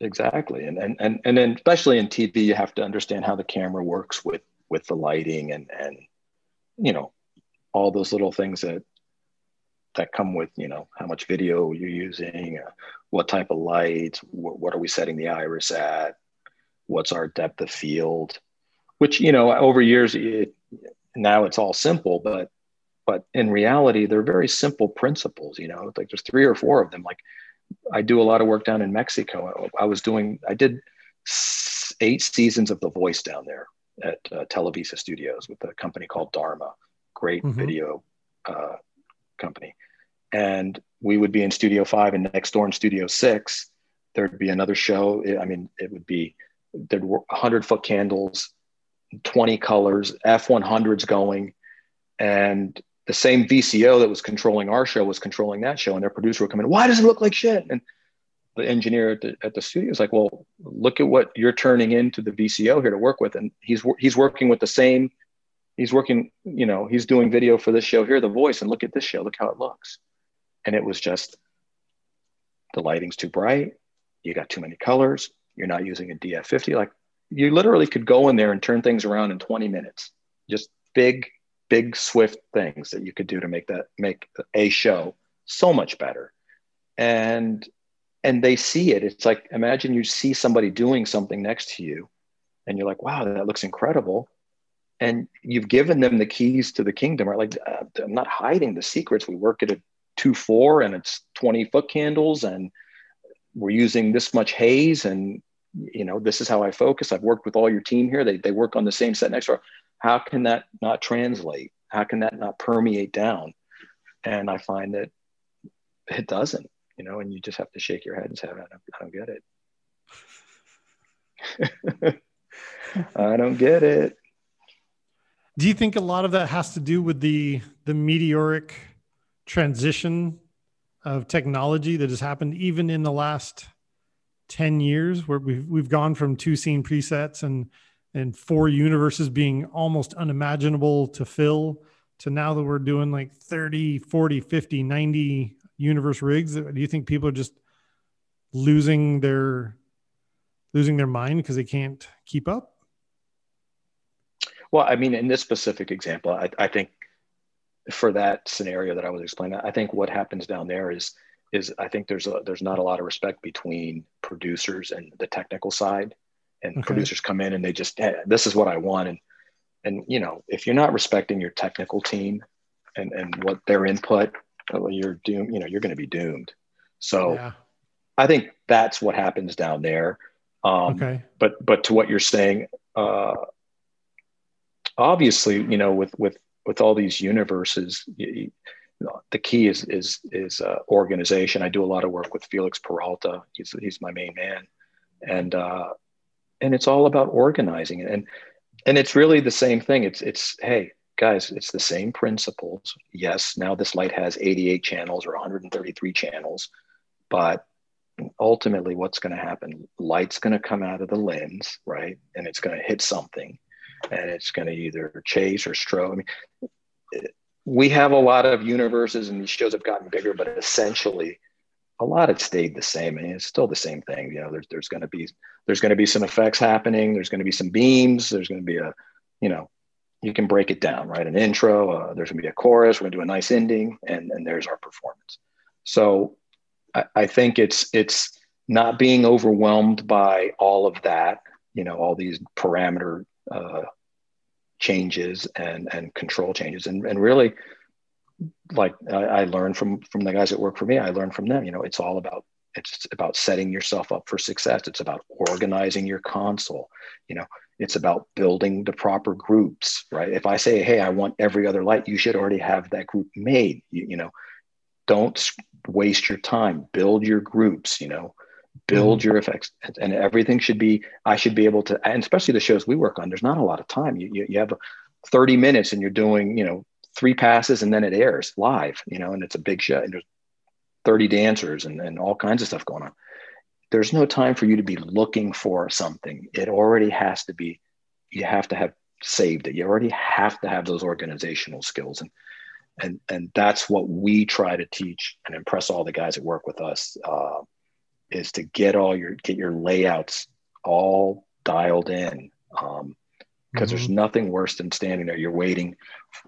Exactly. And, and, and, and then especially in TV, you have to understand how the camera works with, with the lighting and, and, you know, all those little things that that come with you know how much video you're using uh, what type of lights wh- what are we setting the iris at what's our depth of field which you know over years it, now it's all simple but but in reality they're very simple principles you know like there's three or four of them like i do a lot of work down in mexico. I was doing i did eight seasons of the voice down there at uh, televisa studios with a company called dharma. Great mm-hmm. video uh, company. And we would be in studio five and next door in studio six. There'd be another show. I mean it would be there'd 100 foot candles 20 colors f100s going. And the same vco that was controlling our show was controlling that show and their producer would come in why does it look like shit? And the engineer at the, at the studio is like well look at what you're turning into the vco here to work with and he's he's working with the same he's working you know he's doing video for this show here the voice and look at this show look how it looks. And it was just the lighting's too bright you got too many colors you're not using a df50 like you literally could go in there and turn things around in 20 minutes. Just big big swift things that you could do to make that make a show so much better. And and they see it. It's like imagine you see somebody doing something next to you and you're like wow that looks incredible. And you've given them the keys to the kingdom right? Like uh, i'm not hiding the secrets. We work at a 2-4 and it's 20 foot candles and we're using this much haze and you know this is how i focus. I've worked with all your team here. They, they work on the same set next door how can that not translate? How can that not permeate down? And i find that it doesn't you know and you just have to shake your head and say i don't, I don't get it. I don't get it. Do you think a lot of that has to do with the the meteoric transition of technology that has happened even in the last 10 years where we've we've gone from two scene presets and and four universes being almost unimaginable to fill to now that we're doing like 30 40 50 90 universe rigs do you think people are just losing their losing their mind because they can't keep up? Well, I mean, in this specific example, I, I think for that scenario that I was explaining, I think what happens down there is is I think there's a, there's not a lot of respect between producers and the technical side, and okay. producers come in and they just hey, this is what I want, and and you know if you're not respecting your technical team and and what their input, you're doomed. You know you're going to be doomed. So yeah. I think that's what happens down there. Um, okay. But but to what you're saying, uh, obviously, you know, with with with all these universes, you, the key is is is uh, organization. I do a lot of work with Felix Peralta. He's he's my main man, and uh, and it's all about organizing it. and and it's really the same thing. It's it's hey guys, it's the same principles. Yes, now this light has 88 channels or 133 channels, but ultimately, what's going to happen? Light's going to come out of the lens, right, and it's going to hit something and it's going to either chase or strobe. I mean, we have a lot of universes, and these shows have gotten bigger, but essentially, a lot have stayed the same. Mean, it's still the same thing. You know, there's there's going to be there's going to be some effects happening. There's going to be some beams. There's going to be a, you know, you can break it down, right? An intro. Uh, there's going to be a chorus. We're going to do a nice ending, and and there's our performance. So, I, I think it's it's not being overwhelmed by all of that. You know, all these parameter uh, changes and and control changes and and really like I, I learned from from the guys that work for me i learned from them you know it's all about it's about setting yourself up for success. It's about organizing your console you know it's about building the proper groups right? If i say hey i want every other light you should already have that group made you, you know. Don't waste your time. Build your groups you know. Build mm-hmm. your effects and everything should be i should be able to and especially the shows we work on there's not a lot of time. You, you, you have 30 minutes and you're doing you know three passes and then it airs live you know and it's a big show and there's 30 dancers and, and all kinds of stuff going on. There's no time for you to be looking for something. It already has to be you have to have saved it. You already have to have those organizational skills. And and and that's what we try to teach and impress all the guys that work with us uh, is to get all your get your layouts all dialed in um, because mm-hmm. there's nothing worse than standing there. You're waiting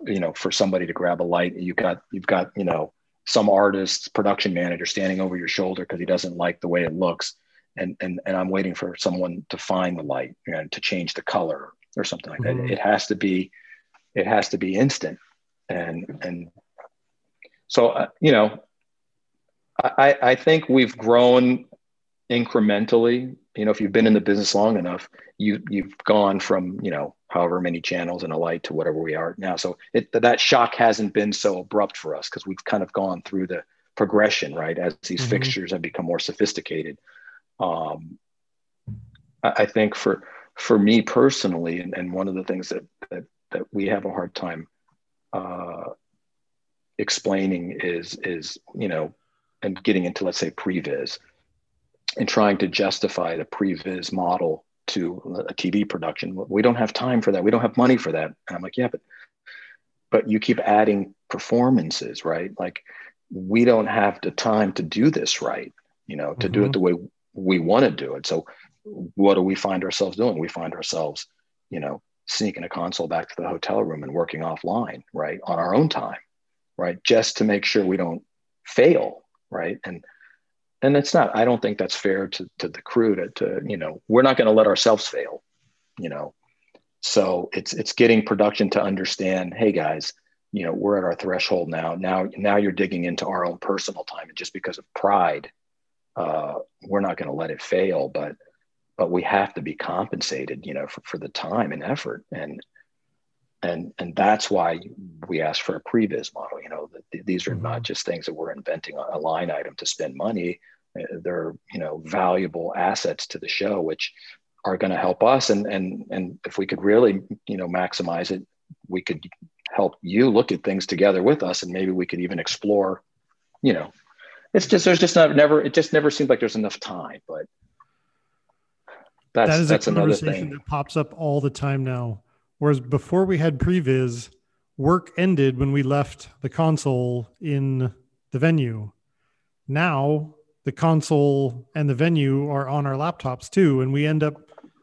you know for somebody to grab a light. You've got you've got you know some artist's production manager standing over your shoulder because he doesn't like the way it looks. And and and i'm waiting for someone to find the light and to change the color or something like mm-hmm. that it has to be it has to be instant. And and so uh, you know I, I think we've grown incrementally you know if you've been in the business long enough you you've gone from you know however many channels and a light to whatever we are now. So it, that shock hasn't been so abrupt for us because we've kind of gone through the progression, right? As these mm-hmm. fixtures have become more sophisticated. Um, I, I, think for for me personally, and, and one of the things that, that that we have a hard time uh, explaining is is you know, and getting into let's say previs and trying to justify the previs model to a TV production. We don't have time for that. We don't have money for that. And I'm like, yeah, but but you keep adding performances, right? Like we don't have the time to do this right, you know, to mm-hmm. do it mm-hmm. the way we want to do it. So what do we find ourselves doing? We find ourselves, you know, sneaking a console back to the hotel room and working offline, right? On our own time, right? Just to make sure we don't fail, right? And and it's not i don't think that's fair to, to the crew to, to you know we're not going to let ourselves fail you know? So it's it's getting production to understand hey guys you know we're at our threshold now. Now now you're digging into our own personal time. And just because of pride uh, we're not going to let it fail but but we have to be compensated you know for, for the time and effort. And and and that's why we ask for a previs model you know these are not mm-hmm. just things that we're inventing a line item to spend money. Uh, they're you know valuable assets to the show which are going to help us. And and and if we could really you know maximize it we could help you look at things together with us and maybe we could even explore you know. It's just there's just not never it just never seems like there's enough time but that's that is that's a another thing. that pops up all the time now Whereas before we had previs, work ended when we left the console in the venue. Now the console and the venue are on our laptops too, and we end up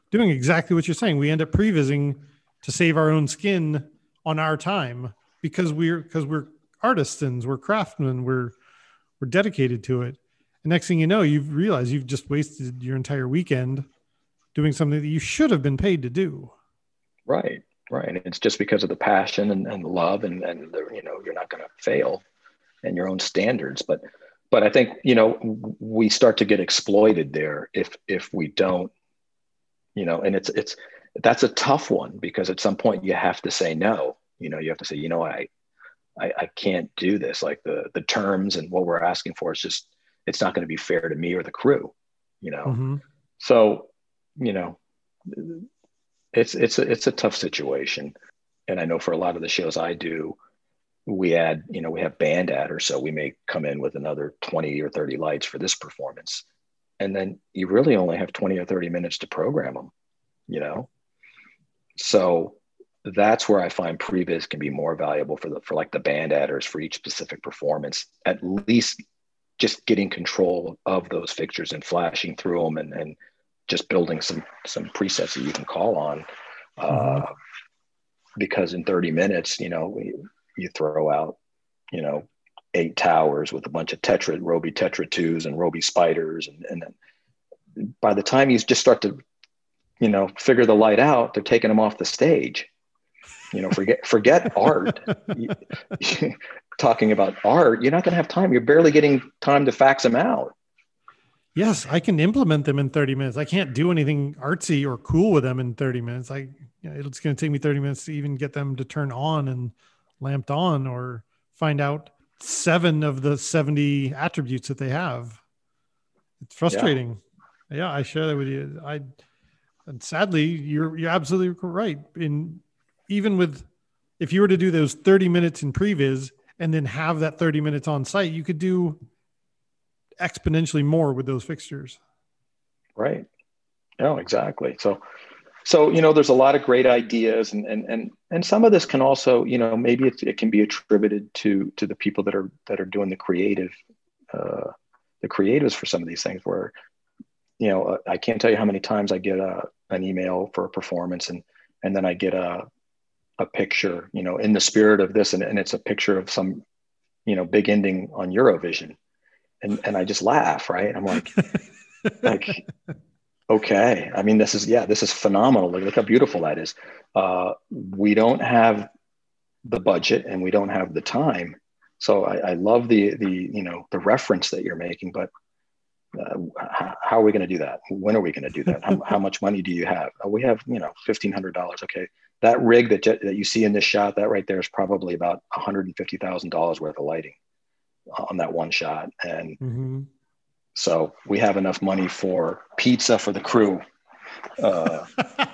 doing exactly what you're saying. We end up prevising to save our own skin on our time because we're because we're artisans, we're craftsmen, we're we're dedicated to it. And next thing you know, you've realized you've just wasted your entire weekend doing something that you should have been paid to do. Right right. And it's just because of the passion and, and love and, and the, you know you're not going to fail and your own standards. But but i think you know we start to get exploited there if if we don't you know and it's it's that's a tough one because at some point you have to say no. You know you have to say you know i i, I can't do this. Like the the terms and what we're asking for is just it's not going to be fair to me or the crew you know? Mm-hmm. so you know it's it's a, it's a tough situation. And i know for a lot of the shows i do we add you know we have band adders so. We may come in with another 20 or 30 lights for this performance. And then you really only have 20 or 30 minutes to program them you know? So that's where i find previs can be more valuable for the for like the band adders for each specific performance at least just getting control of those fixtures and flashing through them and, and just building some some presets that you can call on uh, mm-hmm. because in 30 minutes you know you throw out you know eight towers with a bunch of tetra Robe tetra 2s and Robe spiders. And, and then by the time you just start to you know figure the light out they're taking them off the stage. You know forget forget art. Talking about art you're not going to have time. You're barely getting time to fax them out Yes, I can implement them in 30 minutes. I can't do anything artsy or cool with them in 30 minutes. I, you know, it's going to take me 30 minutes to even get them to turn on and lamped on or find out seven of the 70 attributes that they have. It's frustrating. Yeah, yeah I share that with you. I, and sadly, you're, you're absolutely right. In even with, if you were to do those 30 minutes in previs and then have that 30 minutes on site, you could do exponentially more with those fixtures. Right. No, exactly. So, so you know, there's a lot of great ideas, and and and and some of this can also, you know, maybe it, it can be attributed to to the people that are that are doing the creative, uh, the creatives for some of these things. Where, you know, I can't tell you how many times I get a an email for a performance, and and then I get a a picture, you know, in the spirit of this, and, and it's a picture of some, you know, big ending on Eurovision, and and I just laugh, right? I'm like, like, okay. I mean, this is yeah, this is phenomenal. Look, look how beautiful that is. Uh, we don't have the budget and we don't have the time. So I, I love the the you know the reference that you're making, but uh, how, how, are we going to do that? When are we going to do that? How, how, much money do you have? Uh, we have, you know, fifteen hundred dollars. Okay, that rig that that you see in this shot, that right there is probably about one hundred and fifty thousand dollars worth of lighting on that one shot, and mm-hmm. so we have enough money for pizza for the crew. Uh,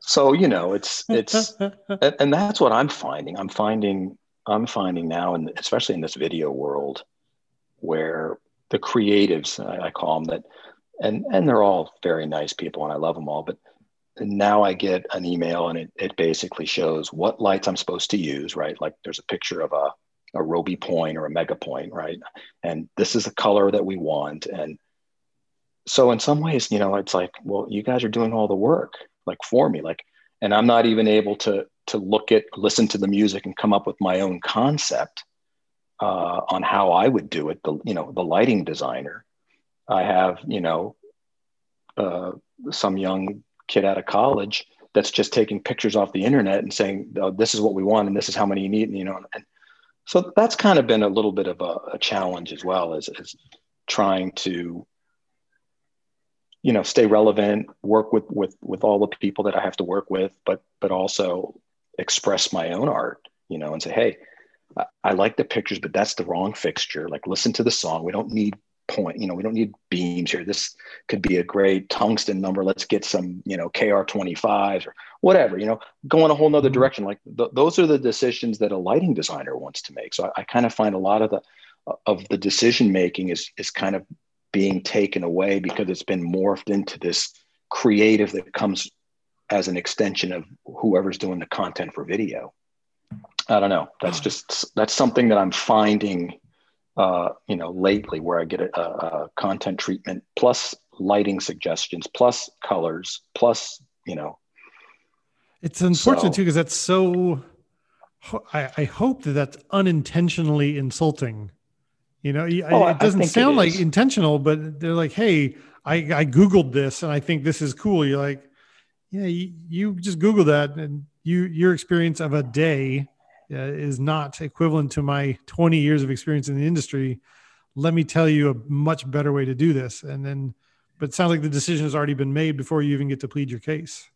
so you know, it's it's, and, and that's what I'm finding. I'm finding I'm finding now, and especially in this video world, where the creatives I, I call them that, and and they're all very nice people, and I love them all, but now I get an email and it, it basically shows what lights I'm supposed to use, right? Like there's a picture of a, a Robe Pointe or a MegaPointe, right? And this is the color that we want. And so in some ways, you know, it's like, well, you guys are doing all the work like for me, like, and I'm not even able to, to look at, listen to the music and come up with my own concept uh, on how I would do it. The, you know, the lighting designer, I have, you know, uh, some young kid out of college that's just taking pictures off the internet and saying oh, this is what we want and this is how many you need and you know and so that's kind of been a little bit of a, a challenge as well as, as trying to you know stay relevant work with with with all the people that i have to work with but but also express my own art you know and say hey I, I like the pictures but that's the wrong fixture. Like listen to the song. We don't need point. You know, we don't need beams here. This could be a great tungsten number. Let's get some, you know, KR25s or whatever, you know, going a whole nother mm-hmm. direction. Like th- those are the decisions that a lighting designer wants to make. So I, I kind of find a lot of the, of the decision making is, is kind of being taken away because it's been morphed into this creative that comes as an extension of whoever's doing the content for video. I don't know. That's just, that's something that I'm finding uh, you know, lately where I get a, a, content treatment plus lighting suggestions plus colors plus, you know. It's unfortunate so, too because that's so. I, I hope that that's unintentionally insulting. You know, oh, it doesn't sound it like intentional, but they're like, "Hey, I, I googled this and I think this is cool." You're like, "Yeah, you, you just Google that and you your experience of a day uh, is not equivalent to my 20 years of experience in the industry let me tell you a much better way to do this. And then but it sounds like the decision has already been made before you even get to plead your case.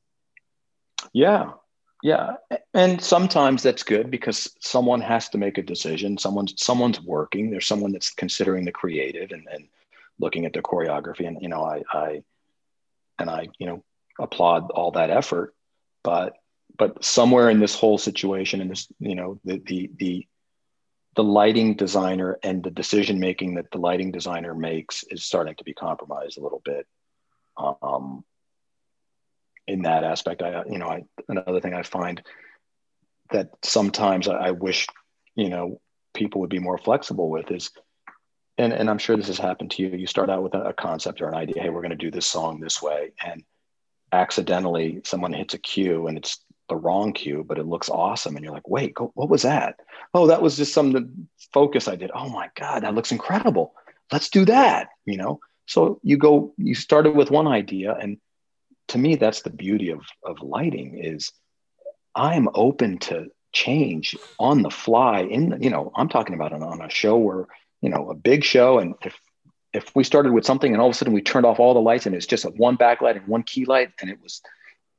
Yeah. Yeah. And sometimes that's good because someone has to make a decision. Someone's someone's working. There's someone that's considering the creative and, and looking at the choreography. And you know i i and i you know applaud all that effort. But but somewhere in this whole situation and this you know the the the the lighting designer and the decision making that the lighting designer makes is starting to be compromised a little bit. Um, in that aspect i you know I, another thing i find that sometimes I, I wish you know people would be more flexible with is and, and i'm sure this has happened to you. You start out with a, a concept or an idea hey we're going to do this song this way and accidentally someone hits a cue and it's the wrong cue, but it looks awesome. And you're like, wait, go, what was that? Oh, that was just some focus I did. Oh my God, that looks incredible. Let's do that. You know? So you go, you started with one idea. And to me, that's the beauty of, of lighting is I'm open to change on the fly in the, you know, I'm talking about on, on a show where, you know, a big show. And if, if we started with something and all of a sudden we turned off all the lights and it's just a one backlight and one key light and it was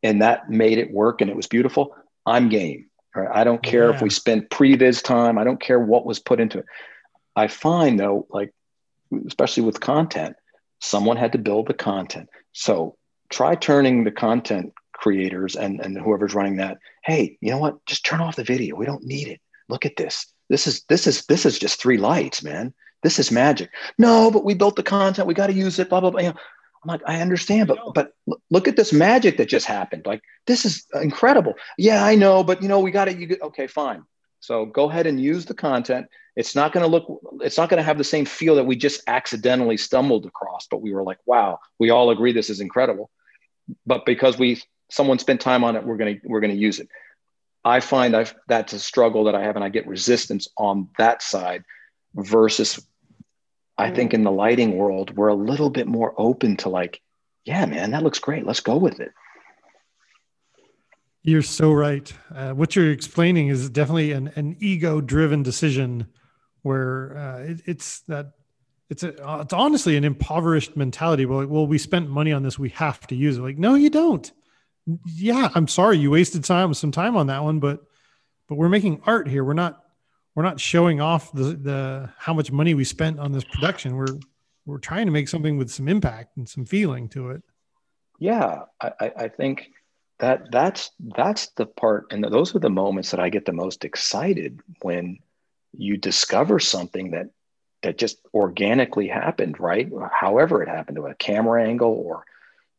and that made it work and it was beautiful, I'm game. Right? I don't care yeah. if we spend previs time. I don't care what was put into it. I find though, like especially with content, someone had to build the content. So try turning the content creators and, and whoever's running that, hey, you know what? Just turn off the video. We don't need it. Look at this. This is this is this is just three lights, man. This is magic. No, but we built the content. We got to use it. Blah blah blah. You know, I'm like, I understand, but but look at this magic that just happened. Like this is incredible. Yeah, I know, but you know, we got it. You okay? Fine. So go ahead and use the content. It's not going to look. It's not going to have the same feel that we just accidentally stumbled across. But we were like, wow, we all agree this is incredible. But because we someone spent time on it, we're gonna we're gonna use it. I find I've that's a struggle that I have, and I get resistance on that side versus I think in the lighting world, we're a little bit more open to like, yeah, man, that looks great. Let's go with it. You're so right. Uh, what you're explaining is definitely an, an ego driven decision where uh, it, it's that it's a, uh, it's honestly an impoverished mentality. Well, like, well, we spent money on this. We have to use it. Like, no, you don't. yeah, I'm sorry you wasted time some time on that one, but but we're making art here. We're not we're not showing off the the how much money we spent on this production. We're we're trying to make something with some impact and some feeling to it. Yeah, I, I think that that's that's the part, and those are the moments that I get the most excited when you discover something that that just organically happened, right? However, it happened to a camera angle or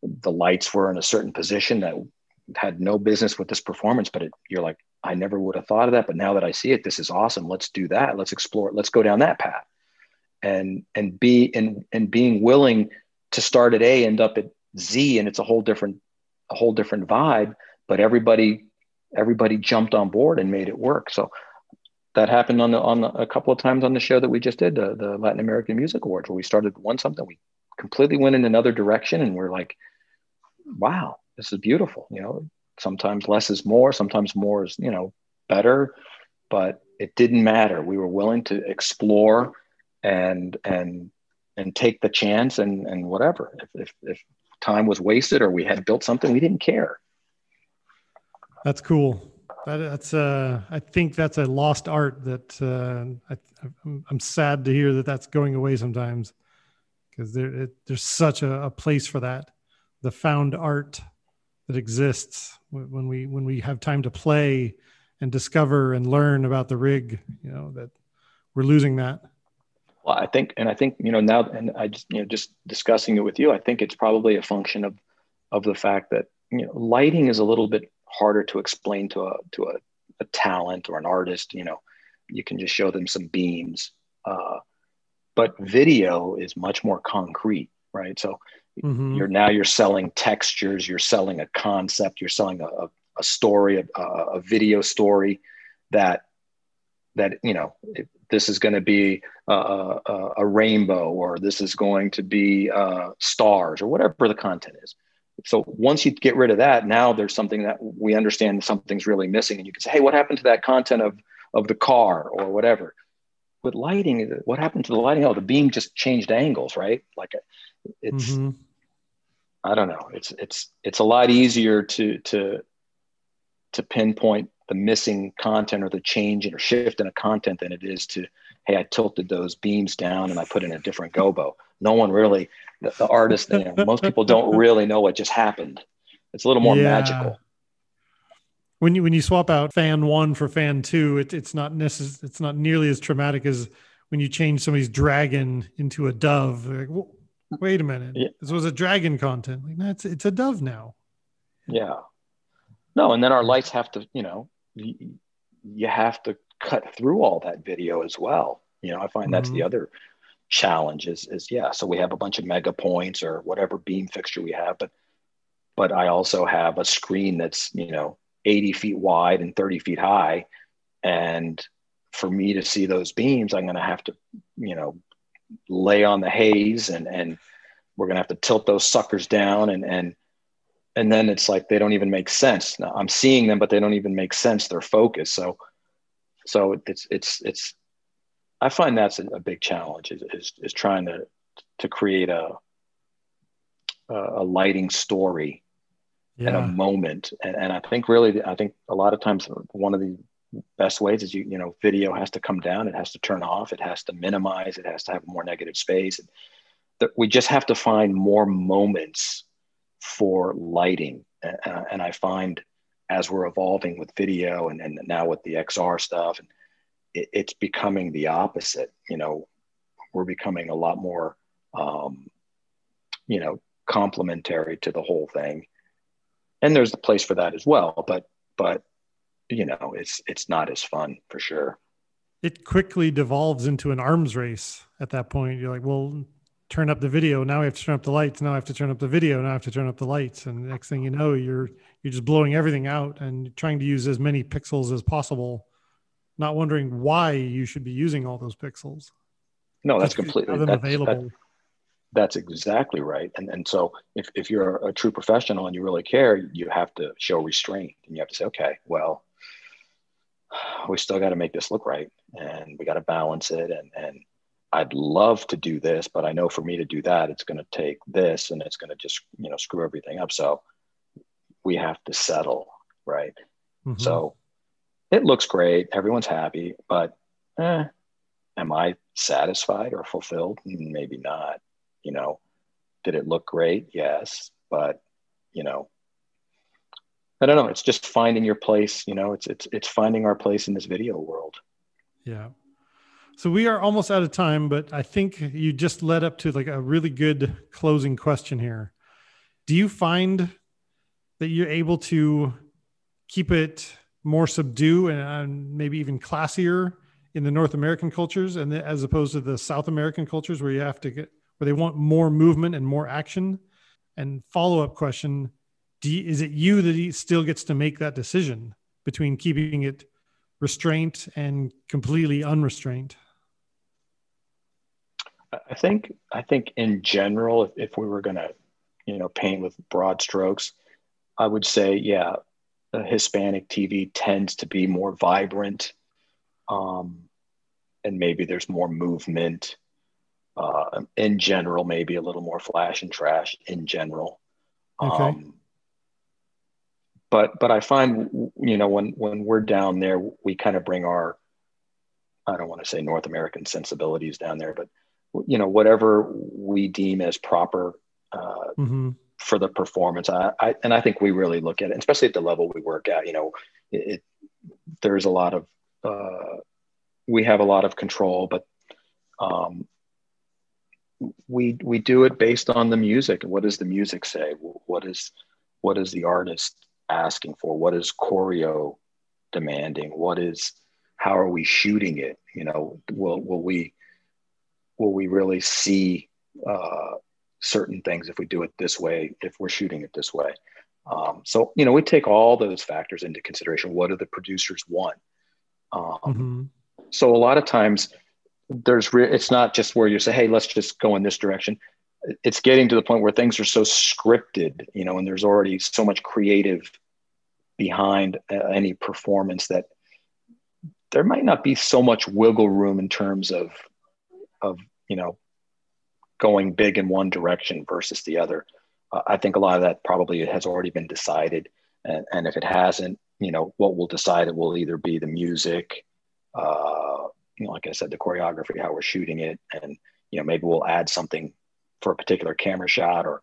the lights were in a certain position that had no business with this performance, but it, you're like, I never would have thought of that. But now that I see it, this is awesome. Let's do that. Let's explore it. Let's go down that path. And and be and and being willing to start at A, end up at Z, and it's a whole different, a whole different vibe. But everybody, everybody jumped on board and made it work. So that happened on the, on the, a couple of times on the show that we just did, the, the Latin American Music Awards, where we started one something, we completely went in another direction, and we're like, wow, this is beautiful. You know, sometimes less is more, sometimes more is, you know, better, but it didn't matter. We were willing to explore and, and, and take the chance and, and whatever. If, if, if time was wasted or we had built something, we didn't care. That's cool. That, that's uh, I think that's a lost art that uh, I, I'm, I'm sad to hear that that's going away sometimes because there it, there's such a, a place for that the found art that exists when we when we have time to play and discover and learn about the rig you know that we're losing that. Well i think and i think you know now and i just you know just discussing it with you i think it's probably a function of of the fact that you know lighting is a little bit harder to explain to a to a, a talent or an artist you know. You can just show them some beams uh, but video is much more concrete right? So Mm-hmm. You're now you're selling textures, you're selling a concept, you're selling a, a, story, a, a, video story that that you know this is going to be a, a, a, rainbow or this is going to be uh, stars or whatever the content is. So once you get rid of that, now there's something that we understand something's really missing, and you can say, "Hey, what happened to that content of of the car or whatever?" With lighting, what happened to the lighting? Oh, the beam just changed angles, right? Like it's mm-hmm. I don't know. It's it's it's a lot easier to to to pinpoint the missing content or the change or shift in a content than it is to hey, I tilted those beams down and I put in a different gobo. No one really, the, the artist, you know, most people don't really know what just happened. It's a little more yeah. magical. When you when you swap out fan one for fan two, it, it's not necess- It's not nearly as traumatic as when you change somebody's dragon into a dove. Like, wait a minute, yeah. this was a dragon content. Like that's it's a dove now. Yeah. No, and then our lights have to, you know, you, you have to cut through all that video as well. You know, I find that's mm-hmm. the other challenge is, is yeah. So we have a bunch of MegaPointes or whatever beam fixture we have, but but I also have a screen that's you know 80 feet wide and 30 feet high, and for me to see those beams, I'm going to have to you know lay on the haze and and we're gonna have to tilt those suckers down and and and then it's like they don't even make sense. Now, I'm seeing them, but they don't even make sense. They're focused. So so it's it's it's I find that's a, big challenge is, is, is trying to to create a a lighting story yeah. and a moment. And, and I think really, I think a lot of times one of the best ways is you you know video has to come down it has to turn off it has to minimize it has to have more negative space. We just have to find more moments for lighting. Uh, and i find as we're evolving with video and, and now with the xr stuff it, it's becoming the opposite you know we're becoming a lot more um, you know complementary to the whole thing. And there's a place for that as well but but you know, it's it's not as fun for sure. It quickly devolves into an arms race at that point. You're like, well, turn up the video. Now I have to turn up the lights. Now I have to turn up the video. Now I have to turn up the lights. And the next thing you know, you're you're just blowing everything out and trying to use as many pixels as possible, not wondering why you should be using all those pixels. No, that's completely that's, available. That, that's exactly right. And and so if, if you're a true professional and you really care, you have to show restraint and you have to say, okay, well, we still got to make this look right and we got to balance it and and I'd love to do this, but I know for me to do that, it's going to take this and it's going to just, you know, screw everything up. So we have to settle, right? Mm-hmm. So it looks great, everyone's happy, but eh, am I satisfied or fulfilled? Maybe not. You know, did it look great? Yes, but you know, I don't know. It's just finding your place. You know, it's it's it's finding our place in this video world. Yeah. So we are almost out of time, but I think you just led up to like a really good closing question here. Do you find that you're able to keep it more subdued and maybe even classier in the North American cultures and as opposed to the South American cultures where you have to get where they want more movement and more action? And follow up question: you, Is it you that still gets to make that decision between keeping it restraint and completely unrestrained? I think I think in general, if, if we were going to, you know, paint with broad strokes, I would say, yeah, Hispanic TV tends to be more vibrant, um, and maybe there's more movement. Uh, in general, maybe a little more flash and trash in general. Okay. Um, but but I find you know when when we're down there, we kind of bring our I don't want to say North American sensibilities down there, but you know whatever we deem as proper uh, mm-hmm. for the performance. I, I, and I think we really look at it, especially at the level we work at. You know, it, it there's a lot of uh, we have a lot of control, but um, we we do it based on the music. What does the music say? What is what is the artist asking for? What is choreo demanding? What is how are we shooting it? You know, will will we will we really see uh, certain things if we do it this way, if we're shooting it this way? Um, so, you know, we take all those factors into consideration. What do the producers want? Um, mm-hmm. So, a lot of times, there's re- it's not just where you say, "Hey, let's just go in this direction." It's getting to the point where things are so scripted, you know, and there's already so much creative behind uh, any performance that there might not be so much wiggle room in terms of of you know going big in one direction versus the other. Uh, I think a lot of that probably has already been decided, and, and if it hasn't, you know, what we'll decide it will either be the music, uh, you know, like I said, the choreography, how we're shooting it, and you know, maybe we'll add something for a particular camera shot, or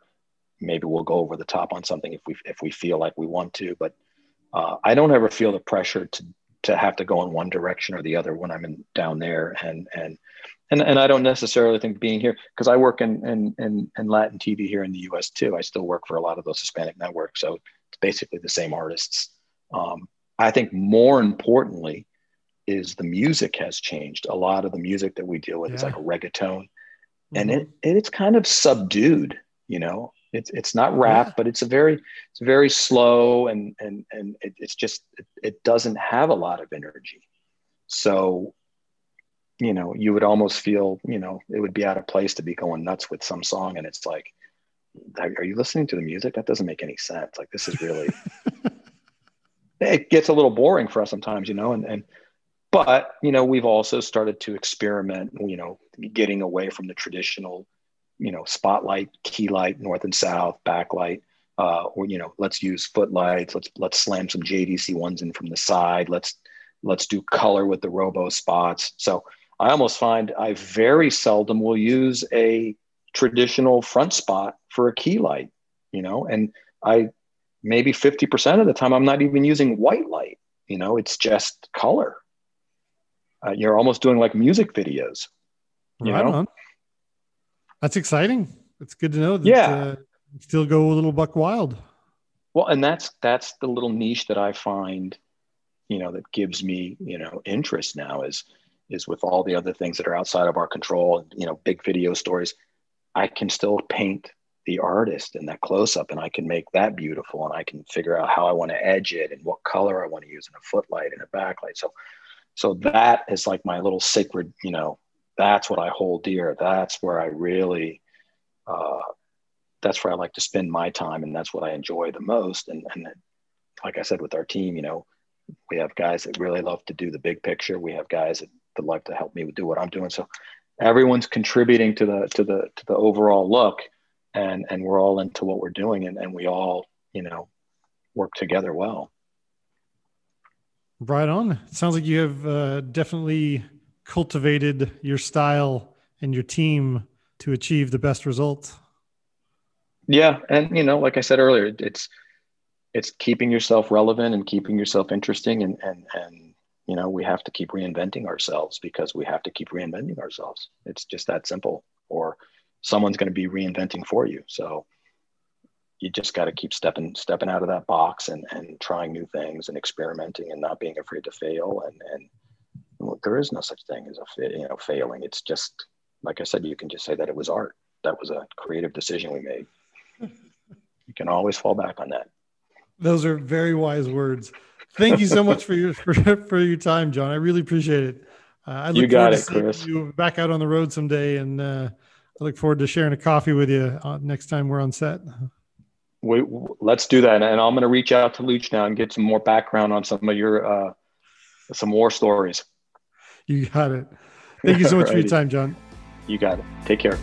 maybe we'll go over the top on something if we if we feel like we want to. But uh, I don't ever feel the pressure to to have to go in one direction or the other when I'm in down there, and and and and I don't necessarily think being here because I work in, in in in Latin TV here in the U.S. too. I still work for a lot of those Hispanic networks, so it's basically the same artists. Um, I think more importantly is the music has changed. A lot of the music that we deal with yeah. is like a reggaeton, mm-hmm. and it it's kind of subdued. You know, it's it's not rap, yeah. but it's a very it's very slow and and and it, it's just it, it doesn't have a lot of energy. So you know, you would almost feel, you know, it would be out of place to be going nuts with some song. And it's like, are you listening to the music? That doesn't make any sense. Like, this is really, it gets a little boring for us sometimes, you know, and, and, but, you know, we've also started to experiment, you know, getting away from the traditional, you know, spotlight, key light, north and south, backlight, uh, or, you know, let's use footlights. Let's, let's slam some JDC ones in from the side. Let's, let's do color with the RoboSpots. So, I almost find I very seldom will use a traditional front spot for a key light, you know, and I maybe 50% of the time I'm not even using white light, you know, it's just color. Uh, you're almost doing like music videos, you right know? On. That's exciting. It's good to know that yeah. Uh, still go a little buck wild. Well, and that's that's the little niche that I find, you know, that gives me, you know, interest now is is with all the other things that are outside of our control you know big video stories i can still paint the artist in that close up and i can make that beautiful and i can figure out how i want to edge it and what color i want to use in a footlight and a backlight so so that is like my little sacred you know that's what i hold dear that's where i really uh, that's where i like to spend my time and that's what i enjoy the most and and like i said with our team you know we have guys that really love to do the big picture we have guys that that like to help me do what I'm doing. So everyone's contributing to the to the to the overall look, and and we're all into what we're doing, and and we all you know work together well. Right on. It sounds like you have uh, definitely cultivated your style and your team to achieve the best result. Yeah, and you know, like I said earlier, it's it's keeping yourself relevant and keeping yourself interesting, and and and you know, we have to keep reinventing ourselves because we have to keep reinventing ourselves. It's just that simple. Or someone's going to be reinventing for you. So you just got to keep stepping stepping out of that box and and trying new things and experimenting and not being afraid to fail and and there is no such thing as a you know failing. It's just like i said you can just say that it was art. That was a creative decision we made. You can always fall back on that. Those are very wise words. Thank you so much for your for, for your time john. I really appreciate it. Uh, i look you got it chris. you back out on the road someday and uh, i look forward to sharing a coffee with you uh, next time we're on set. We, let's do that. And I'm going to reach out to Luch now and get some more background on some of your, uh, some more stories. You got it. Thank you so much for your time, John. You got it. Take care.